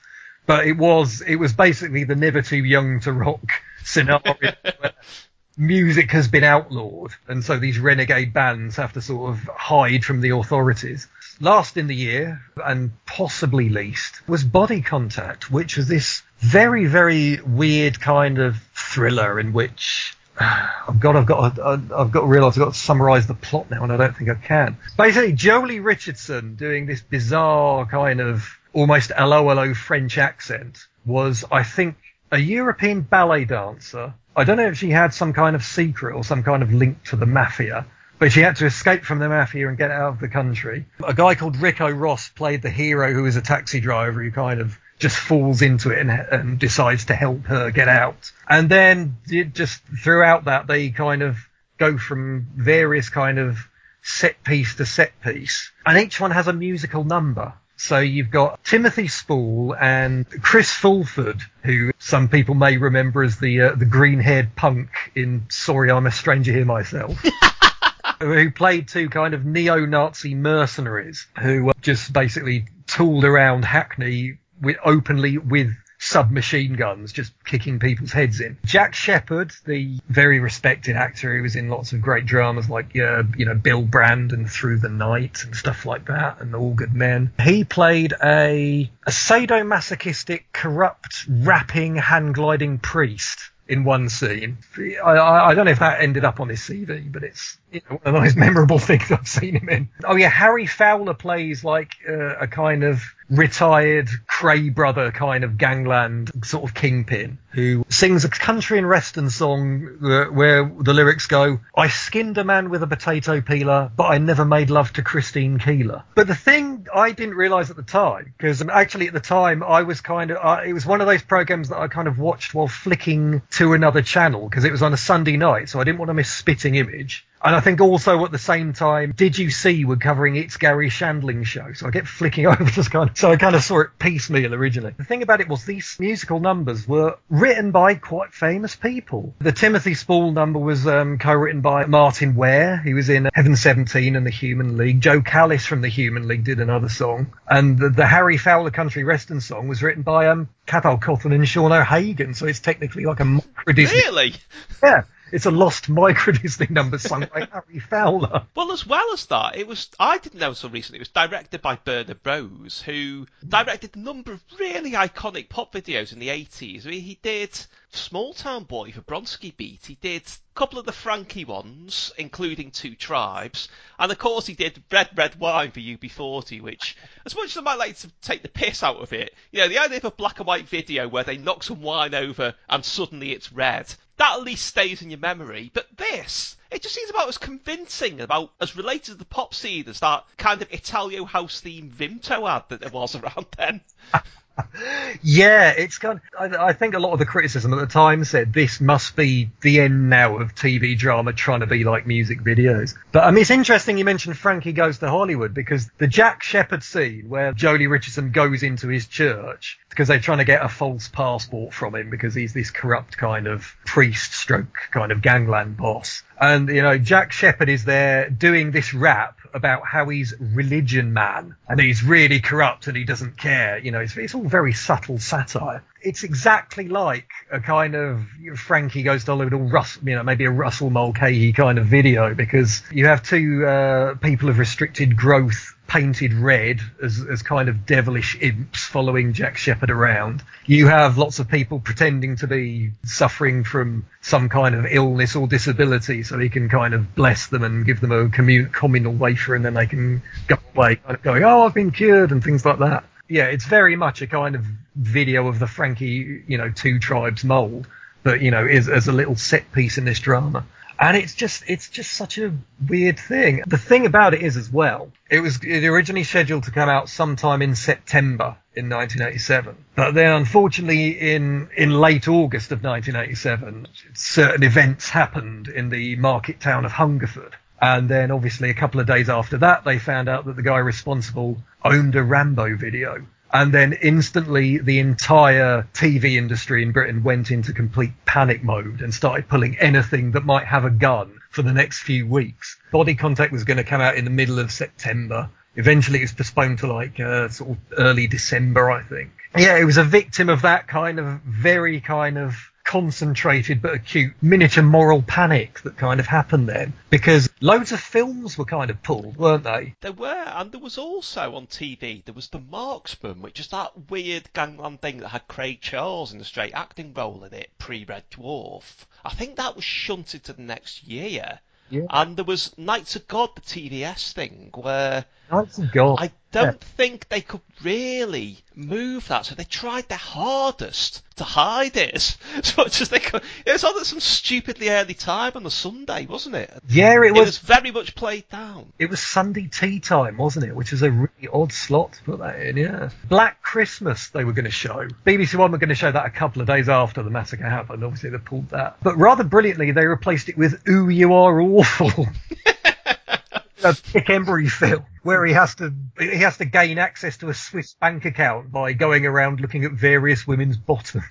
but it was it was basically the never too young to rock scenario. where Music has been outlawed, and so these renegade bands have to sort of hide from the authorities. Last in the year, and possibly least, was Body Contact, which was this very, very weird kind of thriller in which oh I've got, I've got, I've got to realise I've got to summarise the plot now, and I don't think I can. Basically, Joely Richardson doing this bizarre kind of almost hello hello French accent was, I think, a European ballet dancer. I don't know if she had some kind of secret or some kind of link to the mafia, but she had to escape from the mafia and get out of the country. A guy called Ricco Ross played the hero who is a taxi driver who kind of just falls into it and, and decides to help her get out. And then just throughout that, they kind of go from various kind of set piece to set piece, and each one has a musical number. So you've got Timothy Spall and Chris Fulford, who some people may remember as the uh, the green-haired punk in Sorry I'm a Stranger Here Myself. who played two kind of neo-Nazi mercenaries who just basically tooled around Hackney with, openly with submachine guns, just kicking people's heads in. Jack Shepherd, the very respected actor who was in lots of great dramas like, uh, you know, Bill Brand and Through the Night and stuff like that, and All Good Men. He played a, a sadomasochistic, corrupt, rapping, hand gliding priest in one scene. I, I, don't know if that ended up on his CV, but it's you know, one of the most memorable things I've seen him in. Oh yeah, Harry Fowler plays like uh, a kind of retired Kray brother kind of gangland sort of kingpin who sings a country and western song where the lyrics go, I skinned a man with a potato peeler, but I never made love to Christine Keeler. But the thing I didn't realize at the time, because actually at the time I was kind of, uh, it was one of those programs that I kind of watched while flicking to another channel because it was on a Sunday night, so I didn't want to miss Spitting Image. And I think also at the same time, Did You See were covering It's Garry Shandling show. So I get flicking over just kind of, so I kind of saw it piecemeal originally. The thing about it was these musical numbers were written by quite famous people. The Timothy Spall number was um, co-written by Martyn Ware. He was in Heaven 17 and The Human League. Jo Callis from The Human League did another song. And the, the Harry Fowler Country Western song was written by um, Cathal Coughlan and Sean O'Hagan. So it's technically like a Disney. Really? Yeah. It's a lost micro Disney number sung by Harry Fowler. Well, as well as that, it was I didn't know until recently. It was directed by Bernard Rose, who directed a number of really iconic pop videos in the 80s. I mean, he did Small Town Boy for Bronski Beat. He did a couple of the Frankie ones, including Two Tribes, and of course he did Red Red Wine for UB40, which, as much as I might like to take the piss out of it, you know, the idea of a black and white video where they knock some wine over and suddenly it's red that at least stays in your memory. But this, it just seems about as convincing, about as related to the pop scene as that kind of Italo house theme Vimto ad that there was around then. Yeah, it's got. I, I think a lot of the criticism at the time said this must be the end now of TV drama trying to be like music videos. But I mean, it's interesting you mentioned Frankie Goes to Hollywood because the Jack Shepherd scene where Joely Richardson goes into his church because they're trying to get a false passport from him because he's this corrupt kind of priest stroke kind of gangland boss. And, you know, Jack Shepherd is there doing this rap about how he's religion man and he's really corrupt and he doesn't care. You know, it's, it's all very subtle satire. It's exactly like a kind of Frankie Goes to Hollywood or you know, maybe a Russell Mulcahy kind of video because you have two uh, people of restricted growth painted red as, as kind of devilish imps following Jack Shepherd around. You have lots of people pretending to be suffering from some kind of illness or disability so he can kind of bless them and give them a commun- communal wafer and then they can go away kind of going, oh, I've been cured and things like that. Yeah, it's very much a kind of video of the Frankie, you know, two tribes mold, but, you know, is as a little set piece in this drama and it's just it's just such a weird thing. The thing about it is as well, it was it originally scheduled to come out sometime in September in 1987, but then unfortunately in in late August of 1987, certain events happened in the market town of Hungerford. And then obviously a couple of days after that, they found out that the guy responsible owned a Rambo video and then instantly the entire TV industry in Britain went into complete panic mode and started pulling anything that might have a gun for the next few weeks. Body Contact was going to come out in the middle of September. Eventually, it was postponed to like uh, sort of early December, I think. Yeah, it was a victim of that kind of very kind of concentrated but acute miniature moral panic that kind of happened then because loads of films were kind of pulled, weren't they? There were, and there was also on TV, there was The Marksman, which is that weird gangland thing that had Craig Charles in the straight acting role in it, pre Red Dwarf. I think that was shunted to the next year. Yeah. And there was Knights of God, the TVS thing, where Knights of God. I don't think they could really move that, so they tried their hardest to hide it as, much as they could. It was on at some stupidly early time on a Sunday, wasn't it? Yeah, it was. It was. was very much played down. It was Sunday tea time, wasn't it? Which is a really odd slot to put that in, yeah. Black Christmas they were going to show. BBC One were going to show that a couple of days after the massacre happened. Obviously they pulled that. But rather brilliantly, they replaced it with Ooh, You Are Awful. a Dick Emery film where he has to he has to gain access to a Swiss bank account by going around looking at various women's bottoms.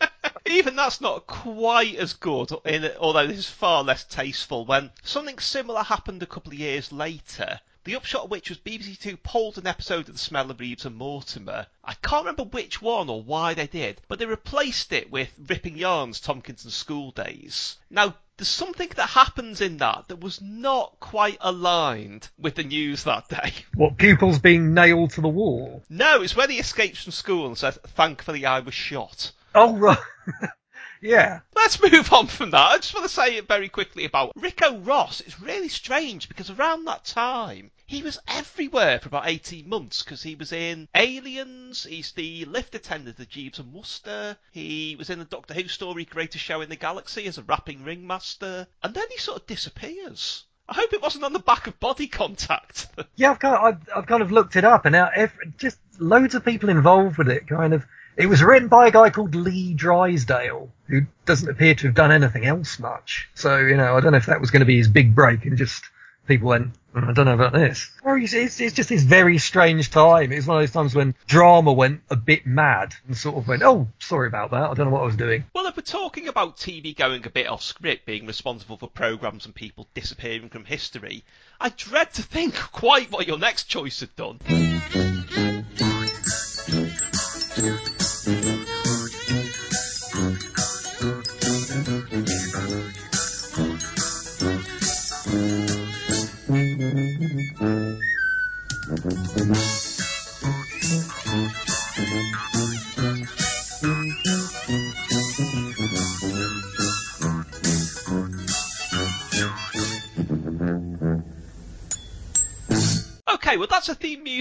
Even that's not quite as good, in, although this is far less tasteful, when something similar happened a couple of years later. The upshot of which was BBC Two pulled an episode of The Smell of Reeves and Mortimer. I can't remember which one or why they did, but they replaced it with Ripping Yarns Tomkinson School Days. Now, there's something that happens in that that was not quite aligned with the news that day. What pupils being nailed to the wall? No, it's when he escapes from school and says, Thankfully I was shot. Oh right, yeah. Let's move on from that. I just want to say it very quickly about Ricco Ross. It's really strange because around that time, he was everywhere for about 18 months because he was in Aliens, he's the lift attendant at Jeeves and Wooster, he was in the Doctor Who story Greatest Show in the Galaxy as a rapping ringmaster, and then he sort of disappears. I hope it wasn't on the back of body contact. Yeah, I've kind of, I've, I've kind of looked it up, and now just loads of people involved with it. Kind of, it was written by a guy called Lee Drysdale, who doesn't appear to have done anything else much. So you know, I don't know if that was going to be his big break, and just people went, "Oh, I don't know about this. It's, it's, it's just this very strange time. It's one of those times when drama went a bit mad and sort of went, oh, sorry about that. I don't know what I was doing. well, if we're talking about TV going a bit off script, being responsible for programmes and people disappearing from history, I dread to think quite what your next choice had done.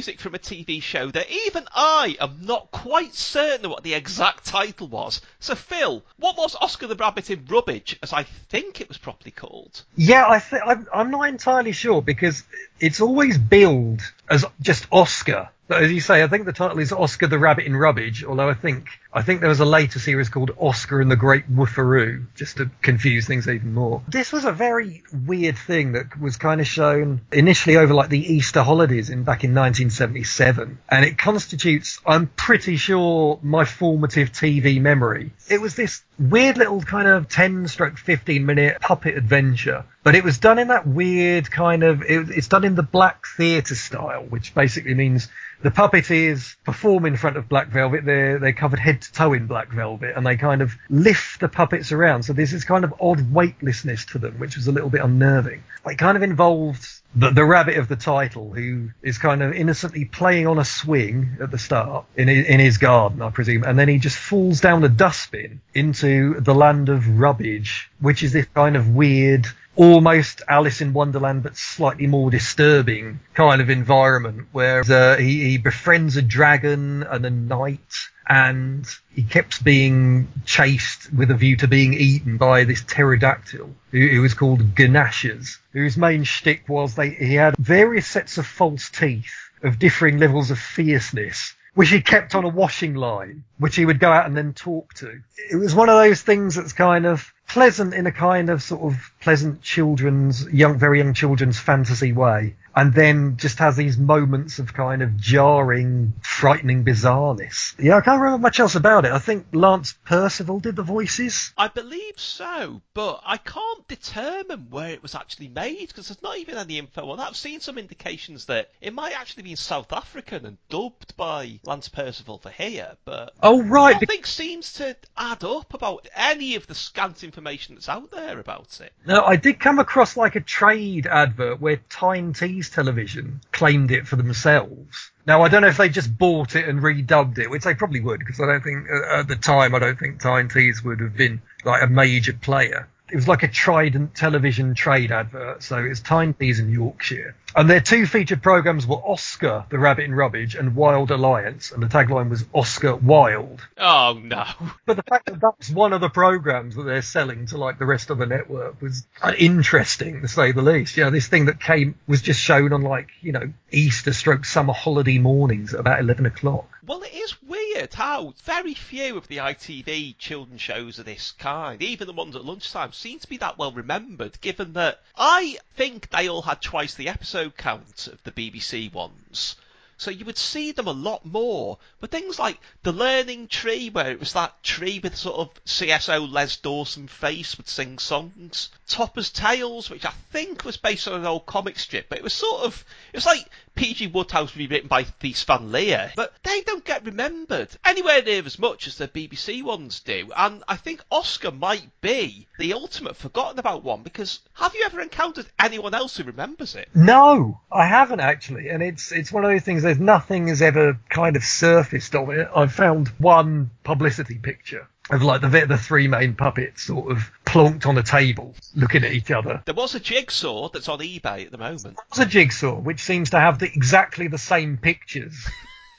Music from a TV show that even I am not quite certain what the exact title was. So, Phil, what was Oscar the Rabbit in Rubbish, as I think it was properly called? Yeah, I th- I'm not entirely sure because it's always billed as just Oscar. As you say, I think the title is Oscar the Rabbit in Rubbish. Although I think I think there was a later series called Oscar and the Great Woofaroo, just to confuse things even more. This was a very weird thing that was kind of shown initially over like the Easter holidays in back in 1977, and it constitutes, I'm pretty sure, my formative TV memory. It was this weird little kind of 10 stroke 15 minute puppet adventure but it was done in that weird kind of it, it's done in the black theatre style which basically means the puppeteers perform in front of black velvet they're they're covered head to toe in black velvet and they kind of lift the puppets around. So there's this kind of odd weightlessness to them which was a little bit unnerving. It kind of involved the, the rabbit of the title who is kind of innocently playing on a swing at the start in his, in his garden, I presume, and then he just falls down a dustbin into the land of rubbish, which is this kind of weird, almost Alice in Wonderland, but slightly more disturbing kind of environment where uh, he, he befriends a dragon and a knight and he kept being chased with a view to being eaten by this pterodactyl who, who was called Ganashas, whose main shtick was they he had various sets of false teeth of differing levels of fierceness. Which he kept on a washing line, which he would go out and then talk to. It was one of those things that's kind of pleasant in a kind of sort of pleasant children's, young, very young children's fantasy way, and then just has these moments of kind of jarring, frightening bizarreness. Yeah, I can't remember much else about it. I think Lance Percival did the voices. I believe so, but I can't determine where it was actually made because there's not even any info on that. I've seen some indications that it might actually be South African and dubbed by Lance Percival for here, but Oh right, nothing seems to add up about any of the scant information that's out there about it. No, I did come across like a trade advert where Time Tyne Television claimed it for themselves. Now I don't know if they just bought it and redubbed it, which they probably would, because I don't think uh, at the time I don't think Tyne Tees would have been like a major player. It was like a Trident television trade advert, so it's Tyne Tees in Yorkshire. And their two featured programs were Oscar, the Rabbit in Rubbish, and Wilde Alliance, and the tagline was Oscar Wilde. Oh no. But the fact that that's one of the programs that they're selling to like the rest of the network was interesting to say the least. You know, this thing that came was just shown on like you know Easter stroke summer holiday mornings at about eleven o'clock. Well, it is weird how very few of the ITV children's shows of this kind, even the ones at lunchtime, seem to be that well remembered, given that I think they all had twice the episode episode count of the BBC ones. So you would see them a lot more. But things like the Learning Tree, where it was that tree with sort of CSO Les Dawson face would sing songs. Topper's Tales, which I think was based on an old comic strip, but it was sort of, it was like P.G. Wodehouse rewritten by Thijs Van Leer. But they don't get remembered anywhere near as much as the BBC ones do. And I think Oscar might be the ultimate forgotten about one because have you ever encountered anyone else who remembers it? No, I haven't actually, and it's it's one of those things. There's nothing has ever kind of surfaced of it. I've found one publicity picture of like the the three main puppets sort of plonked on a table, looking at each other. There was a jigsaw that's on eBay at the moment. It's a jigsaw which seems to have the, exactly the same pictures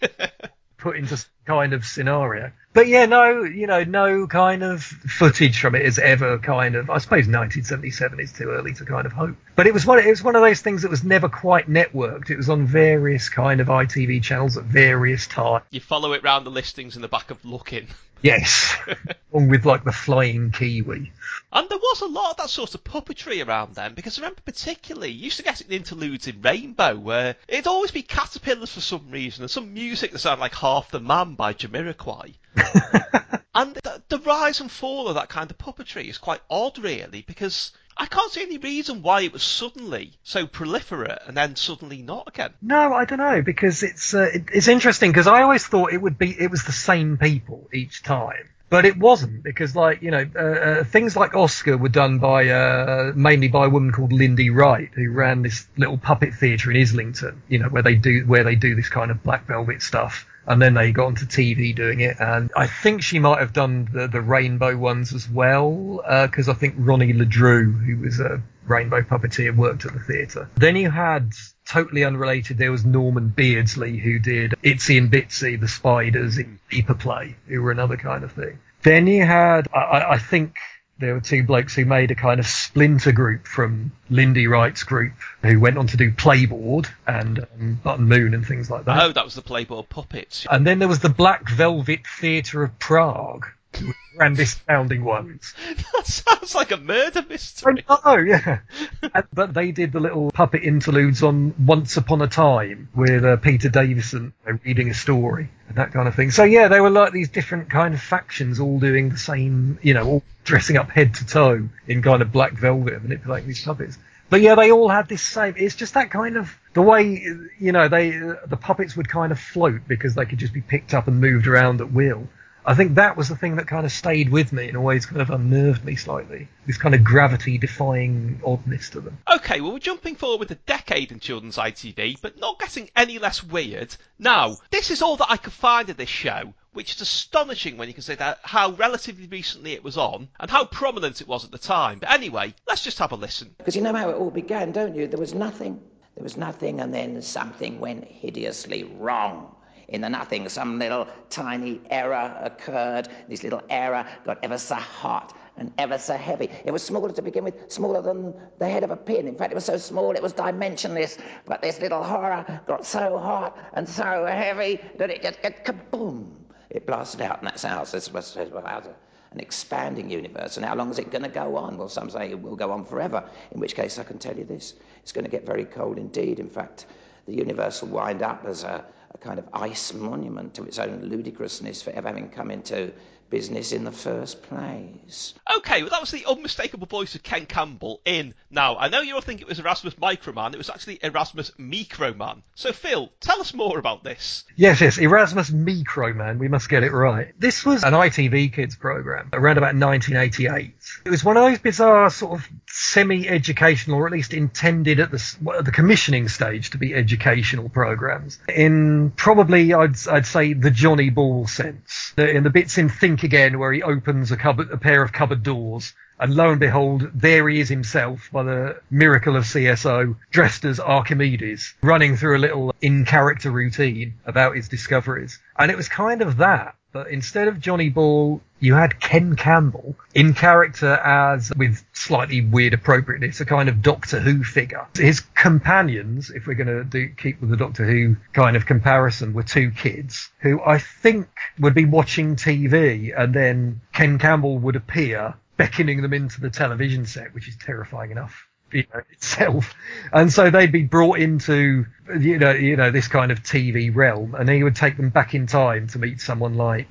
put into some kind of scenario. But yeah, no, you know, no kind of footage from it is ever kind of. I suppose 1977 is too early to kind of hope. But it was one. It was one of those things that was never quite networked. It was on various kind of ITV channels at various times. You follow it round the listings in the back of Look-in. Yes, along with like the flying kiwi. And there was a lot of that sort of puppetry around then, because I remember particularly, you used to get the interludes in Rainbow where it'd always be caterpillars for some reason, and some music that sounded like Half the Man by Jamiroquai. and the, the rise and fall of that kind of puppetry is quite odd, really, because I can't see any reason why it was suddenly so proliferate and then suddenly not again. No, I don't know because it's uh, it, it's interesting because I always thought it would be it was the same people each time. But it wasn't because, like you know, uh, uh, things like Oscar were done by uh, mainly by a woman called Lindy Wright, who ran this little puppet theatre in Islington. You know, where they do where they do this kind of black velvet stuff and then they got onto TV doing it. And I think she might have done the, the rainbow ones as well, uh, because I think Ronnie Le Drew, who was a rainbow puppeteer, worked at the theatre. Then you had totally unrelated. There was Norman Beardsley who did Itsy and Bitsy, the spiders in Deeper Play, who were another kind of thing. Then you had, I, I think there were two blokes who made a kind of splinter group from Lindy Wright's group who went on to do Playboard and um, Button Moon and things like that. Oh, that was the Playboard puppets. And then there was the Black Velvet Theatre of Prague. Who were the grandest sounding ones. that sounds like a murder mystery. Oh yeah, And- but they did the little puppet interludes on Once Upon a Time with uh, Peter Davison uh, reading a story and that kind of thing. So yeah, they were like these different kind of factions all doing the same, you know, all dressing up head to toe in kind of black velvet and manipulating these puppets. But yeah, they all had this same. It's just that kind of the way you know they the puppets would kind of float because they could just be picked up and moved around at will. I think that was the thing that kind of stayed with me and always kind of unnerved me slightly. This kind of gravity defying oddness to them. Okay, well, we're jumping forward with a decade in children's ITV, but not getting any less weird. Now, this is all that I could find of this show, which is astonishing when you consider how relatively recently it was on and how prominent it was at the time. But anyway, let's just have a listen. Because you know how it all began, don't you? There was nothing. There was nothing, and then something went hideously wrong. In the nothing, some little tiny error occurred. This little error got ever so hot and ever so heavy. It was smaller to begin with, smaller than the head of a pin. In fact, it was so small it was dimensionless. But this little horror got so hot and so heavy that it just got kaboom. It blasted out, and that's how this was about an expanding universe. And how long is it going to go on? Well, some say it will go on forever, in which case I can tell you this it's going to get very cold indeed. In fact, the universe will wind up as a, a kind of ice monument to its own ludicrousness for ever having come into business in the first place. Okay, well, that was the unmistakable voice of Ken Campbell in. Now, I know you all think it was Erasmus Microman, it was actually Erasmus Microman. So, Phil, tell us more about this. Yes, yes, Erasmus Microman, we must get it right. This was an ITV kids program around about 1988. It was one of those bizarre sort of semi-educational, or at least intended at the, the commissioning stage to be educational programs. In probably, I'd, I'd say, the Johnny Ball sense. In the bits in Think Again where he opens a cupboard, a pair of cupboard doors and lo and behold, there he is himself by the miracle of CSO, dressed as Archimedes, running through a little in-character routine about his discoveries. And it was kind of that. But instead of Johnny Ball, you had Ken Campbell in character as, with slightly weird appropriateness, a kind of Doctor Who figure. His companions, if we're going to keep with the Doctor Who kind of comparison, were two kids who I think would be watching TV and then Ken Campbell would appear beckoning them into the television set, which is terrifying enough you know, itself. And so they'd be brought into you know you know this kind of TV realm, and he would take them back in time to meet someone like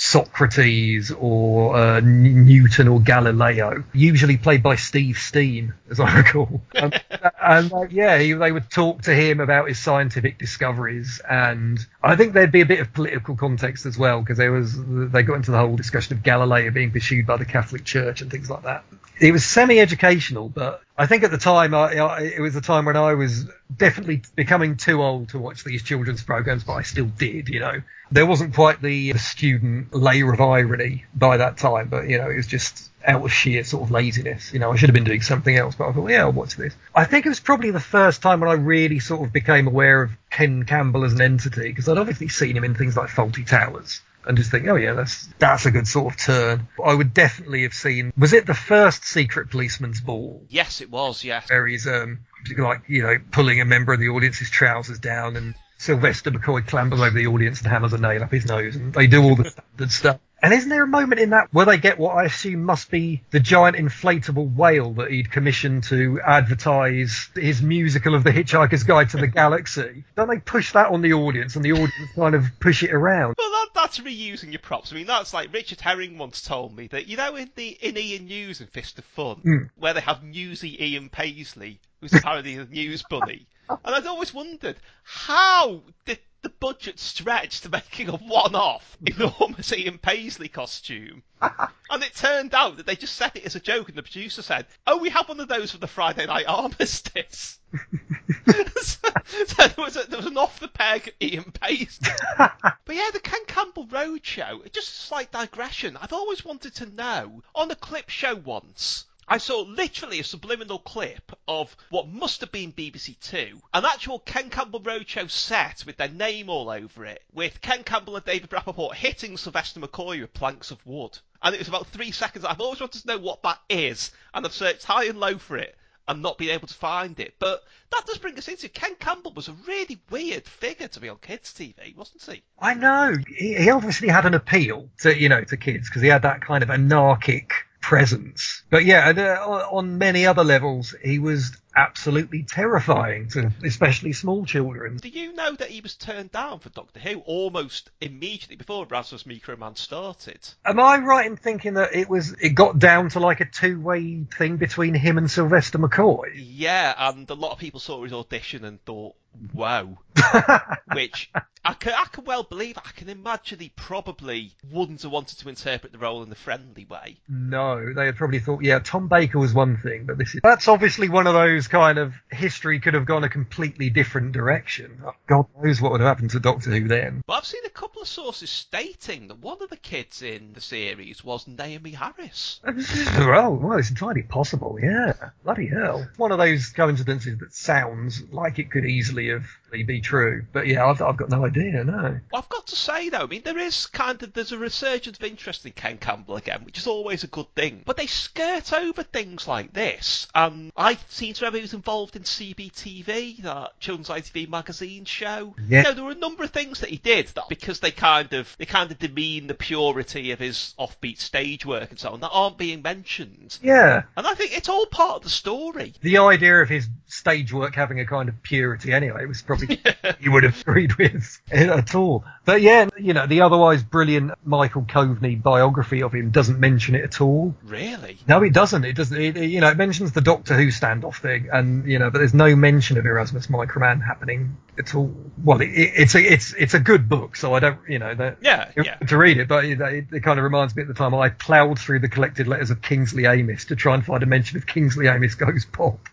Socrates or uh, Newton or Galileo, usually played by Steve Steen, as I recall. and, and uh, yeah, he, they would talk to him about his scientific discoveries, and I think there'd be a bit of political context as well because there was they got into the whole discussion of Galileo being pursued by the Catholic Church and things like that. It was semi-educational, but I think at the time I, I, it was a time when I was definitely becoming too old to watch these children's programs, but I still did, you know. There wasn't quite the, the student layer of irony by that time, but you know, it was just out of sheer sort of laziness. You know, I should have been doing something else, but I thought, yeah, I'll watch this. I think it was probably the first time when I really sort of became aware of Ken Campbell as an entity, because I'd obviously seen him in things like Fawlty Towers and just think, oh yeah, that's that's a good sort of turn. I would definitely have seen. Was it the first Secret Policeman's Ball? Yes, it was. Yes. Where he's um like you know pulling a member of the audience's trousers down and. Sylvester McCoy clambers over the audience and hammers a nail up his nose, and they do all the standard stuff. And isn't there a moment in that where they get what I assume must be the giant inflatable whale that he'd commissioned to advertise his musical of The Hitchhiker's Guide to the Galaxy? Don't they push that on the audience and the audience kind of push it around? Well, that, that's reusing your props. I mean, that's like Richard Herring once told me that you know in the in Ian News and Fist of Fun, Mm. where they have Newsy Ian Paisley, who's apparently the news bunny, and I'd always wondered how did the budget stretched to making a one-off enormous Ian Paisley costume? And it turned out that they just said it as a joke, and the producer said, "Oh, we have one of those for the Friday Night Armistice." so, so there was a, there was an off the peg Ian Paisley. But yeah, the Ken Campbell Roadshow, just a slight digression. I've always wanted to know. On a clip show once, I saw literally a subliminal clip of what must have been BBC Two, an actual Ken Campbell Roadshow set with their name all over it, with Ken Campbell and David Rappaport hitting Sylvester McCoy with planks of wood. And it was about three seconds. I've always wanted to know what that is, and I've searched high and low for it and not been able to find it. But that does bring us into Ken Campbell was a really weird figure to be on kids' TV, wasn't he? I know he, he obviously had an appeal to you know to kids because he had that kind of anarchic presence. But yeah, uh, on many other levels, he was absolutely terrifying to especially small children. Do you know that he was turned down for Doctor Who almost immediately before Rasmus Microman started? Am I right in thinking that it was it got down to like a two way thing between him and Sylvester McCoy? Yeah, and a lot of people saw his audition and thought, wow. Which I can, I can well believe. I can imagine he probably wouldn't have wanted to interpret the role in the friendly way. No, they had probably thought, yeah, Tom Baker was one thing, but this is that's obviously one of those kind of history could have gone a completely different direction. Oh, God knows what would have happened to Doctor Who then. But I've seen a couple of sources stating that one of the kids in the series was Naomie Harris. well, well, it's entirely possible, yeah. Bloody hell. One of those coincidences that sounds like it could easily have be true. But yeah, I've, I've got no idea, no. Well, I've got to say though, I mean, there is kind of there's a resurgence of interest in Ken Campbell again, which is always a good thing. But they skirt over things like this. Um, I seem to remember he was involved in CBTV, that children's ITV magazine show. Yeah. You know, there were a number of things that he did that because they kind of they kind of demean the purity of his offbeat stage work and so on that aren't being mentioned. Yeah. And I think it's all part of the story. The idea of his stage work having a kind of purity anyway was probably you would have agreed with at all. But yeah, you know, the otherwise brilliant Michael Coveney biography of him doesn't mention it at all. Really? No, it doesn't. It doesn't. It, you know, it mentions the Doctor Who standoff thing, and you know, but there's no mention of Erasmus Microman happening at all. Well, it, it, it's a it's it's a good book, so I don't, you know, that, Yeah, yeah. to read it, but it, it, it kind of reminds me at the time I ploughed through the collected letters of Kingsley Amis to try and find a mention of Kingsley Amis goes pop.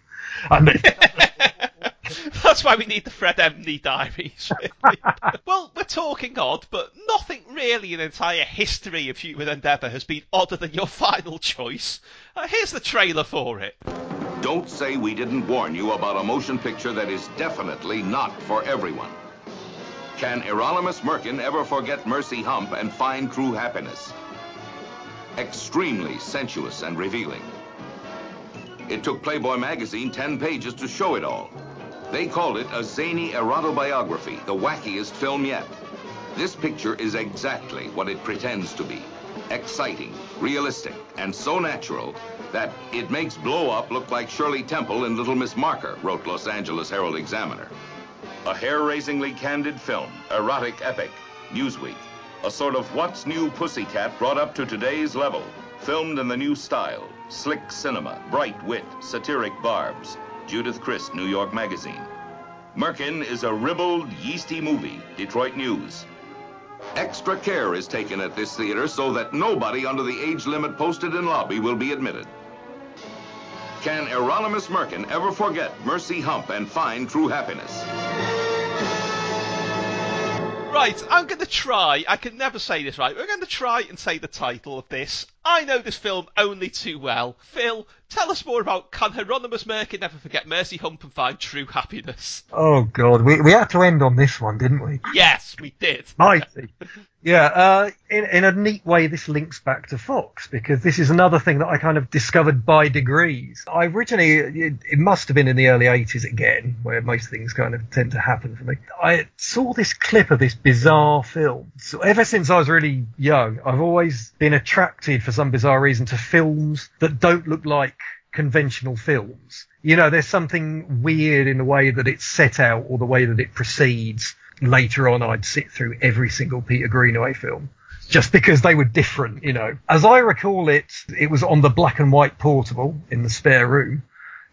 That's why we need the Fred Emney diaries. really. well, we're talking odd, but nothing really in the entire history of human endeavour has been odder than your final choice. Uh, here's the trailer for it. Don't say we didn't warn you about a motion picture that is definitely not for everyone. Can Hieronymus Merkin ever forget Mercy Hump and find true happiness? Extremely sensuous and revealing. It took Playboy magazine 10 pages to show it all. They called it a zany erotobiography, the wackiest film yet. This picture is exactly what it pretends to be. exciting, realistic, and so natural that it makes Blow Up look like Shirley Temple in Little Miss Marker, wrote Los Angeles Herald Examiner. A hair-raisingly candid film, erotic epic, Newsweek. A sort of What's New Pussycat brought up to today's level, filmed in the new style, slick cinema, bright wit, satiric barbs. Judith Crist, New York Magazine. Merkin is a ribald, yeasty movie, Detroit News. Extra care is taken at this theater so that nobody under the age limit posted in lobby will be admitted. Can Hieronymus Merkin ever forget Mercy Hump and find true happiness? Right, I'm going to try. I can never say this right. We're going to try and say the title of this. I know this film only too well. Phil, tell us more about Can Hieronymus Merkin never forget Mercy Hump and find true happiness? Oh God, we we had to end on this one, didn't we? Yes, we did. Mighty. Yeah, uh, in, in a neat way, this links back to Fox because this is another thing that I kind of discovered by degrees. I originally, it, it must have been in the early 80s again, where most things kind of tend to happen for me. I saw this clip of this bizarre film. So ever since I was really young, I've always been attracted for some bizarre reason to films that don't look like conventional films. You know, there's something weird in the way that it's set out or the way that it proceeds later on I'd sit through every single Peter Greenaway film just because they were different, you know. As I recall it, it was on the black and white portable in the spare room.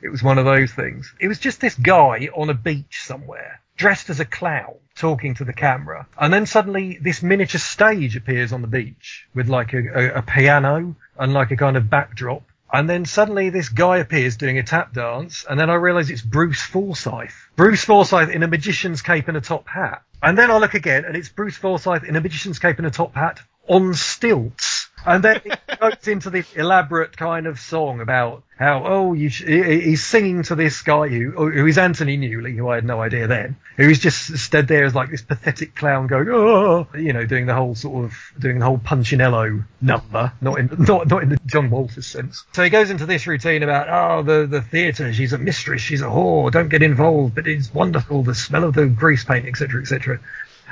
It was one of those things. It was just this guy on a beach somewhere, dressed as a clown, talking to the camera. And then suddenly this miniature stage appears on the beach with like a, a, a piano and like a kind of backdrop. And then suddenly this guy appears doing a tap dance, and then I realise it's Bruce Forsyth. Bruce Forsyth in a magician's cape and a top hat. And then I look again, and it's Bruce Forsyth in a magician's cape and a top hat on stilts. And then it goes into this elaborate kind of song about how, oh, you sh- he's singing to this guy who, oh, who is Anthony Newley, who I had no idea then, who's just stood there as like this pathetic clown going, oh, you know, doing the whole sort of, doing the whole Punchinello number, not in, not, not in the John Walters sense. So he goes into this routine about, oh, the, the theatre, she's a mistress, she's a whore, don't get involved, but it's wonderful, the smell of the grease paint, etc., etc.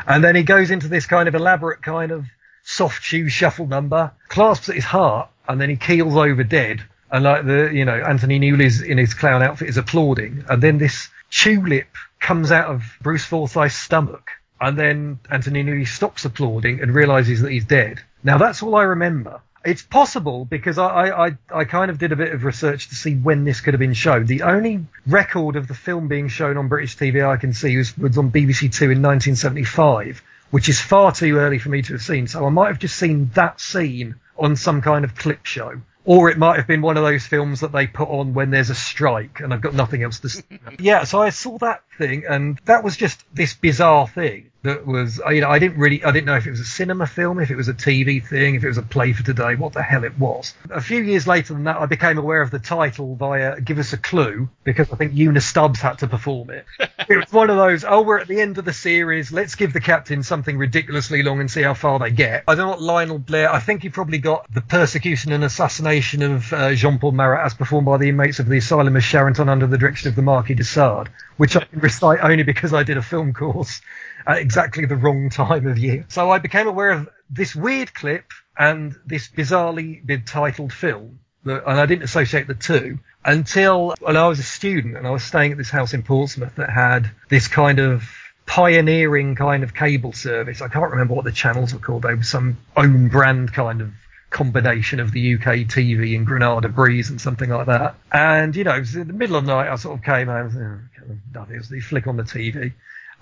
And then he goes into this kind of elaborate kind of soft shoe shuffle number, clasps at his heart, and then he keels over dead. And like the, you know, Anthony Newley's in his clown outfit is applauding. And then this tulip comes out of Bruce Forsyth's stomach. And then Anthony Newley stops applauding and realizes that he's dead. Now that's all I remember. It's possible because I, I, I, kind of did a bit of research to see when this could have been shown. The only record of the film being shown on British TV I can see was, was on BBC Two in 1975 which is far too early for me to have seen. So I might have just seen that scene on some kind of clip show. Or it might have been one of those films that they put on when there's a strike and I've got nothing else to see. yeah, so I saw that thing and that was just this bizarre thing that was, you know, I didn't really, I didn't know if it was a cinema film, if it was a TV thing, if it was a play for today, what the hell it was. A few years later than that, I became aware of the title via Give Us a Clue because I think Una Stubbs had to perform it. it was one of those, oh, we're at the end of the series, let's give the captain something ridiculously long and see how far they get. I don't know what Lionel Blair, I think he probably got the persecution and assassination of uh, Jean-Paul Marat as performed by the inmates of the asylum of Charenton under the direction of the Marquis de Sade, which I can recite only because I did a film course at exactly the wrong time of year. So I became aware of this weird clip and this bizarrely titled film, and I didn't associate the two until when I was a student and I was staying at this house in Portsmouth that had this kind of pioneering kind of cable service. I can't remember what the channels were called. They were some own brand kind of combination of the UK TV and Granada Breeze and something like that. And, you know, it was in the middle of the night, I sort of came out and nothing. Oh, it was the flick on the TV.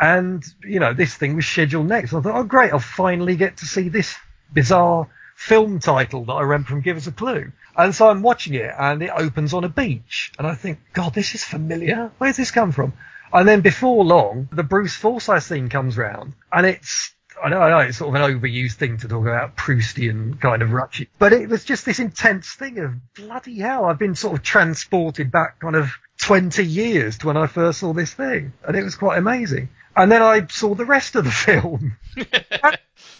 And, you know, this thing was scheduled next. I thought, oh, great, I'll finally get to see this bizarre film title that I remember from Give Us a Clue. And so I'm watching it and it opens on a beach. And I think, God, this is familiar. Where's this come from? And then before long, the Bruce Forsyth scene comes round and it's I know, I know it's sort of an overused thing to talk about Proustian kind of Ratchet, but it was just this intense thing of bloody hell. I've been sort of transported back kind of 20 years to when I first saw this thing, and it was quite amazing. And then I saw the rest of the film.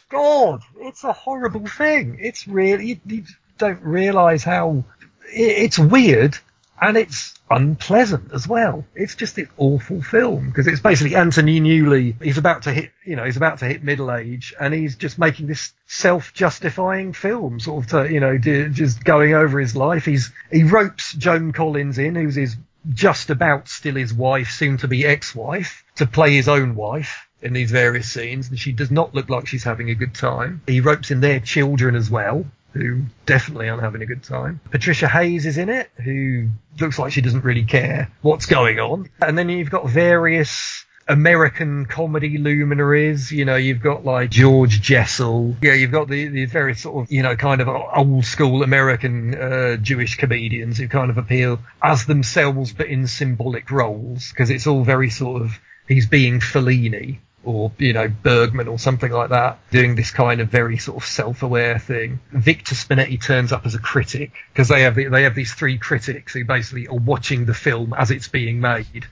God, it's a horrible thing. It's really, you, you don't realise how, it, it's weird and it's unpleasant as well. It's just an awful film because it's basically Anthony Newley. He's about to hit, you know, he's about to hit middle age, and he's just making this self-justifying film, sort of, to, you know, just going over his life. He's he ropes Joan Collins in, who's his just about still his wife, soon to be ex-wife, to play his own wife in these various scenes, and she does not look like she's having a good time. He ropes in their children as well, who definitely aren't having a good time. Patricia Hayes is in it, who looks like she doesn't really care what's going on. And then you've got various American comedy luminaries. You know, you've got like George Jessel. Yeah, you've got the, the very sort of, you know, kind of old school American uh, Jewish comedians who kind of appeal as themselves but in symbolic roles because it's all very sort of, he's being Fellini or you know Bergman or something like that, doing this kind of very sort of self-aware thing. Victor Spinetti turns up as a critic because they have they have these three critics who basically are watching the film as it's being made.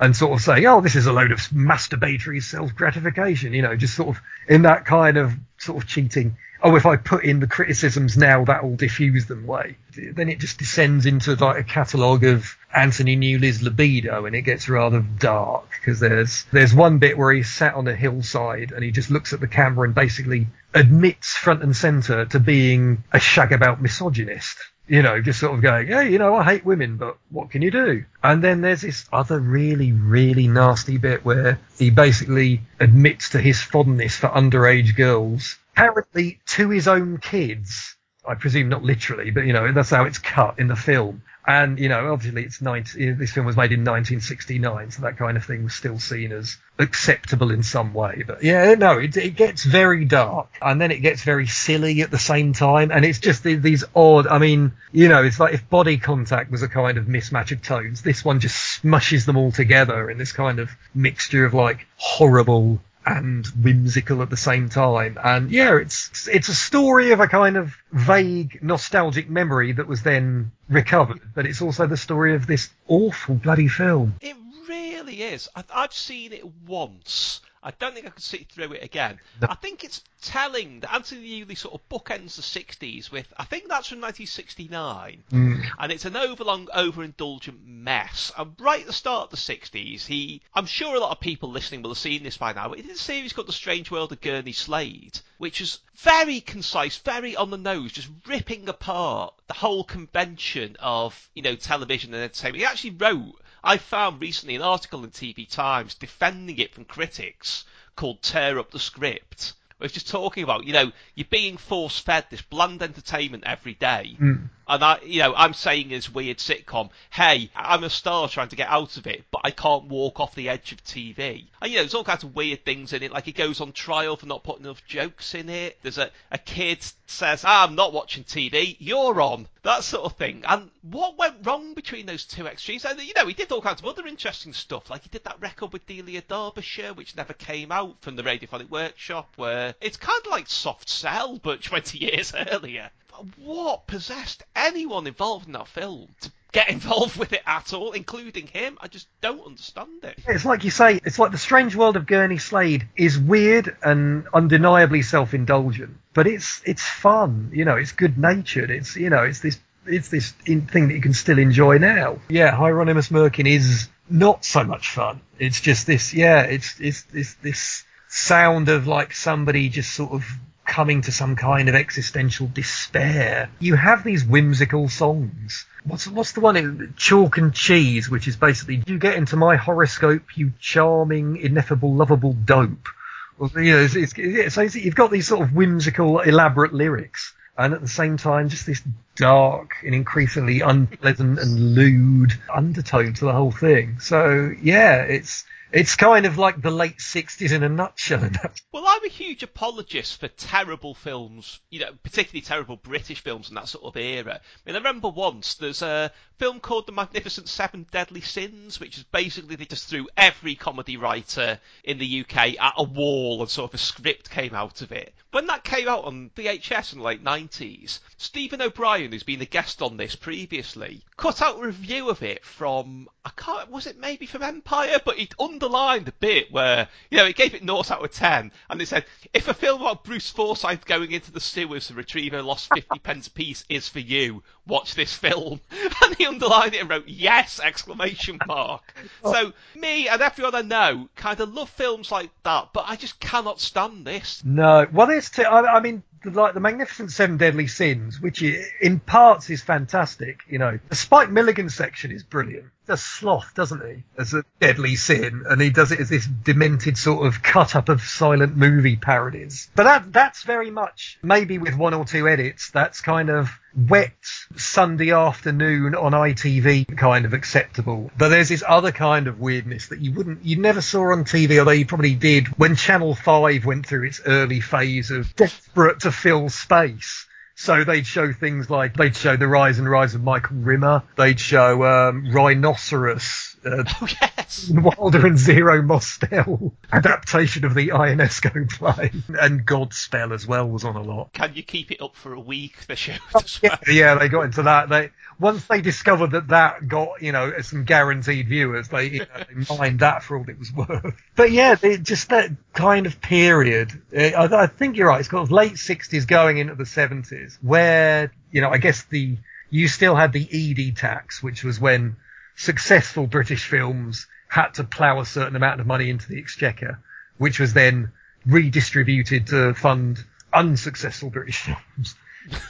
And sort of saying, oh, this is a load of masturbatory self-gratification, you know, just sort of in that kind of sort of cheating oh, if I put in the criticisms now, that will diffuse them way. Then it just descends into like a catalogue of Anthony Newley's libido, and it gets rather dark because there's there's one bit where he's sat on a hillside and he just looks at the camera and basically admits front and centre to being a shagabout misogynist. You know, just sort of going, hey, you know, I hate women, but what can you do? And then there's this other really, really nasty bit where he basically admits to his fondness for underage girls apparently to his own kids. I presume not literally, but you know that's how it's cut in the film. And you know, obviously, it's 19, this film was made in 1969, so that kind of thing was still seen as acceptable in some way. But yeah, no, it, it gets very dark, and then it gets very silly at the same time, and it's just these odd. I mean, you know, it's like if Body Contact was a kind of mismatch of tones, this one just smushes them all together in this kind of mixture of like horrible and whimsical at the same time. And yeah, it's it's a story of a kind of vague nostalgic memory that was then recovered, but it's also the story of this awful bloody film. It really is. I've seen it once. I don't think I could sit through it again. No. I think it's telling that Anthony Newley sort of bookends the 60s with, I think that's from 1969, mm. and it's an overlong, overindulgent mess. And right at the start of the 60s, he, I'm sure a lot of people listening will have seen this by now, but he did a series called The Strange World of Gurney Slade, which is very concise, very on the nose, just ripping apart the whole convention of, you know, television and entertainment. He actually wrote I found recently an article in TV Times defending it from critics called Tear Up the Script. It's just talking about, you know, you're being force fed this bland entertainment every day. Mm. And I, you know, I'm saying this weird sitcom, hey, I'm a star trying to get out of it, but I can't walk off the edge of TV. And, you know, there's all kinds of weird things in it, like he goes on trial for not putting enough jokes in it. There's a, a kid says, ah, I'm not watching TV, you're on. That sort of thing. And what went wrong between those two extremes? And, you know, he did all kinds of other interesting stuff, like he did that record with Delia Derbyshire, which never came out from the Radiophonic Workshop, where it's kind of like Soft Cell, but 20 years earlier what possessed anyone involved in that film to get involved with it at all, including him? I just don't understand it. It's like you say, it's like the strange world of Gurney Slade is weird and undeniably self-indulgent, but it's it's fun. You know, it's good natured. It's you know, it's this it's this thing that you can still enjoy now. Yeah, Hieronymus Merkin is not so much fun. It's just this. Yeah, it's it's this this sound of like somebody just sort of coming to some kind of existential despair. You have these whimsical songs. What's what's the one? Chalk and cheese, which is basically Do you get into my horoscope, you charming, ineffable, lovable dope. Well, you know, it's, it's, so you've got these sort of whimsical, elaborate lyrics, and at the same time, just this dark and increasingly unpleasant and lewd undertone to the whole thing. So yeah, it's it's kind of like the late 60s in a nutshell. well, I'm a huge apologist for terrible films, you know, particularly terrible British films in that sort of era. I mean, I remember once there's a film called The Magnificent Seven Deadly Sins, which is basically they just threw every comedy writer in the UK at a wall and sort of a script came out of it. When that came out on VHS in the late 90s, Stephen O'Brien, who's been a guest on this previously, cut out a review of it from I can't was it maybe from Empire, but it underlined the bit where you know it gave it 0 out of 10, and it said if a film about Bruce Forsyth going into the sewers to retrieve a lost 50 pence piece is for you, watch this film. And he underlined it and wrote yes exclamation mark. So me and everyone I know kind of love films like that, but I just cannot stand this. No, well, there's two. I, I mean, like the Magnificent Seven Deadly Sins, which in parts is fantastic. You know, the Spike Milligan section is brilliant. Does sloth, doesn't he, as a deadly sin, and he does it as this demented sort of cut up of silent movie parodies. But that that's very much maybe with one or two edits. That's kind of wet Sunday afternoon on ITV kind of acceptable. But there's this other kind of weirdness that you wouldn't, you never saw on TV, although you probably did when Channel 5 went through its early phase of desperate to fill space. So they'd show things like they'd show the rise and rise of Michael Rimmer. They'd show um, Rhinoceros, uh, Oh yes. Wilder and Zero Mostel adaptation of the Ionesco play, and Godspell as well was on a lot. Can you keep it up for a week? The show as well. Yeah, yeah, they got into that. They once they discovered that that got you know some guaranteed viewers, they, you know, they mined that for all it was worth. But yeah, they, just that kind of period. uh, I, I think you're right. It's called late '60s going into the '70s, where you know I guess the you still had the Eady tax, which was when successful British films had to plough a certain amount of money into the exchequer, which was then redistributed to fund unsuccessful British films.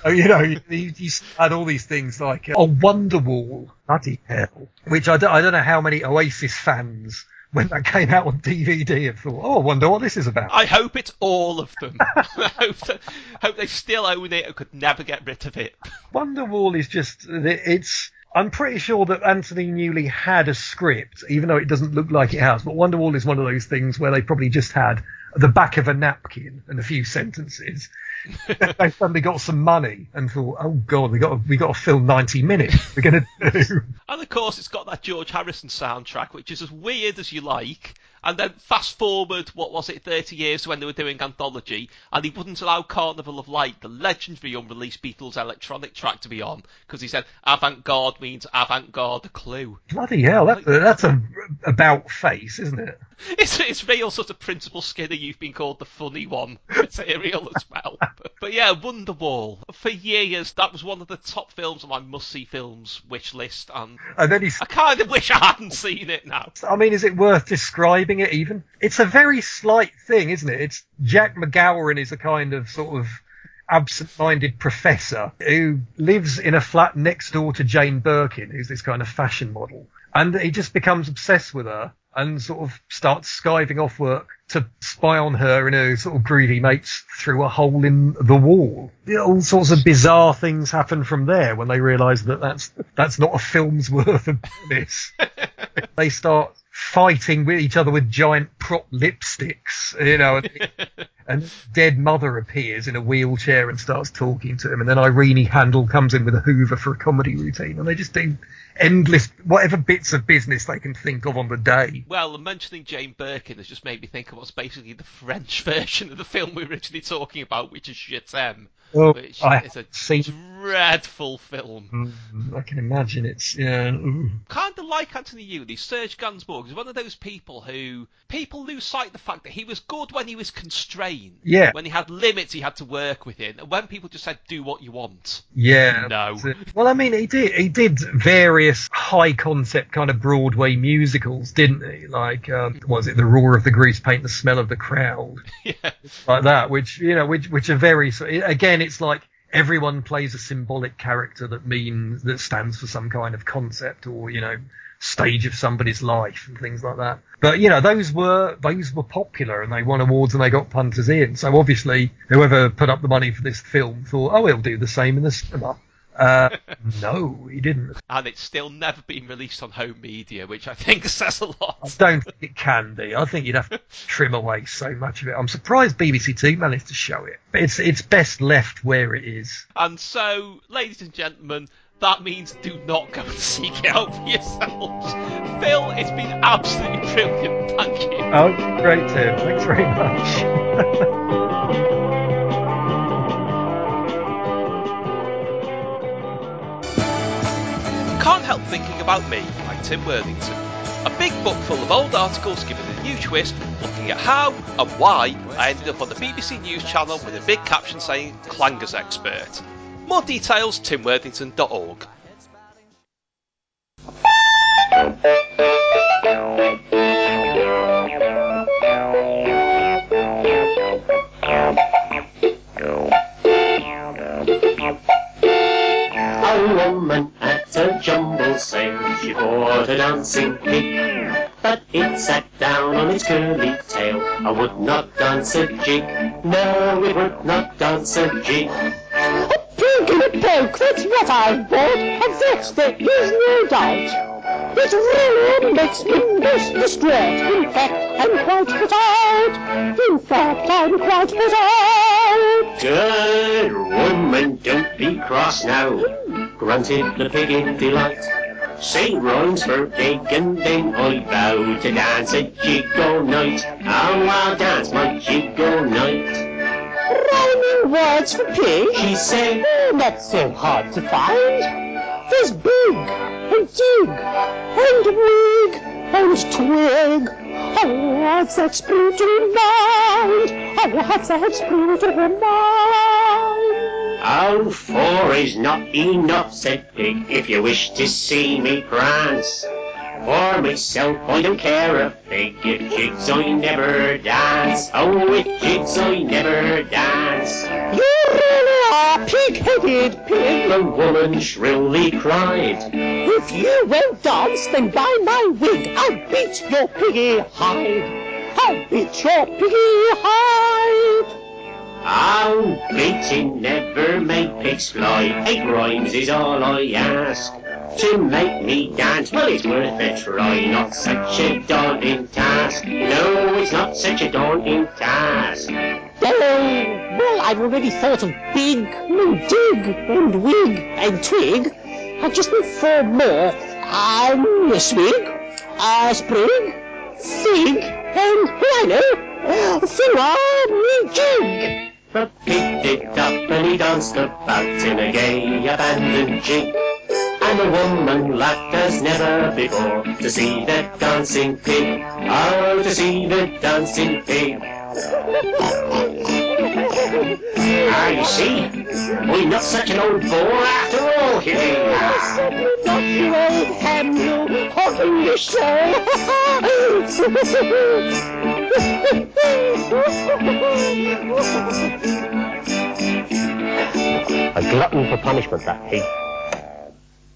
So, you know, you, you had all these things like uh, a Wonderwall, bloody hell, which I don't, I don't know how many Oasis fans when that came out on DVD have thought, oh, I wonder what this is about. I hope it's all of them. I hope, that, hope they still own it and could never get rid of it. Wonderwall is just it's. I'm pretty sure that Anthony Newley had a script, even though it doesn't look like it has. But Wonderwall is one of those things where they probably just had the back of a napkin and a few sentences. they suddenly got some money and thought, oh god, we got to, we got to fill 90 minutes. We're going to do. And of course, it's got that George Harrison soundtrack, which is as weird as you like. And then fast forward, what was it, 30 years when they were doing Anthology, and he wouldn't allow Carnival of Light, the legendary unreleased Beatles electronic track, to be on, because he said avant-garde means avant-garde clue. Bloody hell, that, that's a about face, isn't it? It's, it's real sort of Principal Skinner, you've been called the funny one material as well. But, but yeah, Wonderwall. For years, that was one of the top films on my must-see films wish list, and And then he's I kind of wish I hadn't seen it now. I mean, is it worth describing it even? It's a very slight thing, isn't it? It's Jack MacGowran is a kind of sort of absent-minded professor who lives in a flat next door to Jane Birkin, who's this kind of fashion model. And he just becomes obsessed with her and sort of starts skiving off work to spy on her and her sort of greedy mates through a hole in the wall. All sorts of bizarre things happen from there when they realise that that's that's not a film's worth of this. they start fighting with each other with giant prop lipsticks, you know, and, and dead mother appears in a wheelchair and starts talking to him, and then Irene Handl comes in with a Hoover for a comedy routine, and they just do endless whatever bits of business they can think of on the day. Well, mentioning Jane Birkin has just made me think of what's basically the French version of the film we were originally talking about, which is t'aime, Oh, which I is a seen. dreadful film. Mm, I can imagine it's yeah. ooh. Kind of like Anthony Newley, Serge Gainsbourg is one of those people who people lose sight of the fact that he was good when he was constrained. Yeah. When he had limits he had to work within, and when people just said, "Do what you want." Yeah. No. Well, I mean, he did he did various high concept kind of Broadway musicals, didn't he? Like, um, was it the roar of the grease paint, the smell of the crowd, yeah. like that? Which you know, which which are very so- again, it's like everyone plays a symbolic character that means that stands for some kind of concept or you know stage of somebody's life and things like that. But you know, those were those were popular and they won awards and they got punters in. So obviously, whoever put up the money for this film thought, oh, he'll do the same in the cinema. Uh, no, he didn't. And it's still never been released on home media, which I think says a lot. I don't think it can be. I think you'd have to trim away so much of it. I'm surprised BBC Two managed to show it. But it's it's best left where it is. And so, ladies and gentlemen, that means do not go and seek it out for yourselves. Phil, it's been absolutely brilliant. Thank you. Oh, great, Tim. Thanks very much. Can't Thinking About Me by Tim Worthington. A big book full of old articles giving a new twist, looking at how and why I ended up on the BBC News channel with a big caption saying Clangers Expert. More details timworthington.org. A woman a jumble sale, she bought a dancing pig, but it sat down on its curly tail. I would not dance a jig, no, it would not dance a jig. A pig in a poke, that's what I've bought, of that there is no doubt. It really makes me most distraught. In fact, I'm quite put out. In fact, I'm quite put out. Good woman, don't be cross now, grunted the pig in delight. Say rhymes for pig and then I vow to dance a jig all night. Oh, I'll dance my jig all night. Rhyming words for pig, She said, oh, not so hard to find. There's big, and dig, and wig, and twig. Oh, what's that splintering mind? Oh, what's that splintering mind? Oh, four is not enough, said Pig, if you wish to see me prance. For myself, I don't care a fig, if jigs I never dance. Oh, with jigs I never dance. You really are pig-headed pig. The woman shrilly cried. If you won't dance, then by my wig, I'll beat your piggy hide. I'll beat your piggy hide. Oh, beating never make pigs fly. Eight rhymes is all I ask. To make me dance, well, it's worth a try. Not such a daunting task. No, it's not such a daunting task. Oh, well, I've already thought of big, and dig, and wig, and twig. I just need four more. Um, a swig, a sprig, fig, and, who I know, jig. The pig did up and he danced about in a gay abandoned jig. And the woman laughed as never before to see the dancing pig. Oh, to see the dancing pig. Ah, you see, we're not such an old bore after all, Hitty. Certainly not you old ham, you hogging the show. A glutton for punishment, that pig.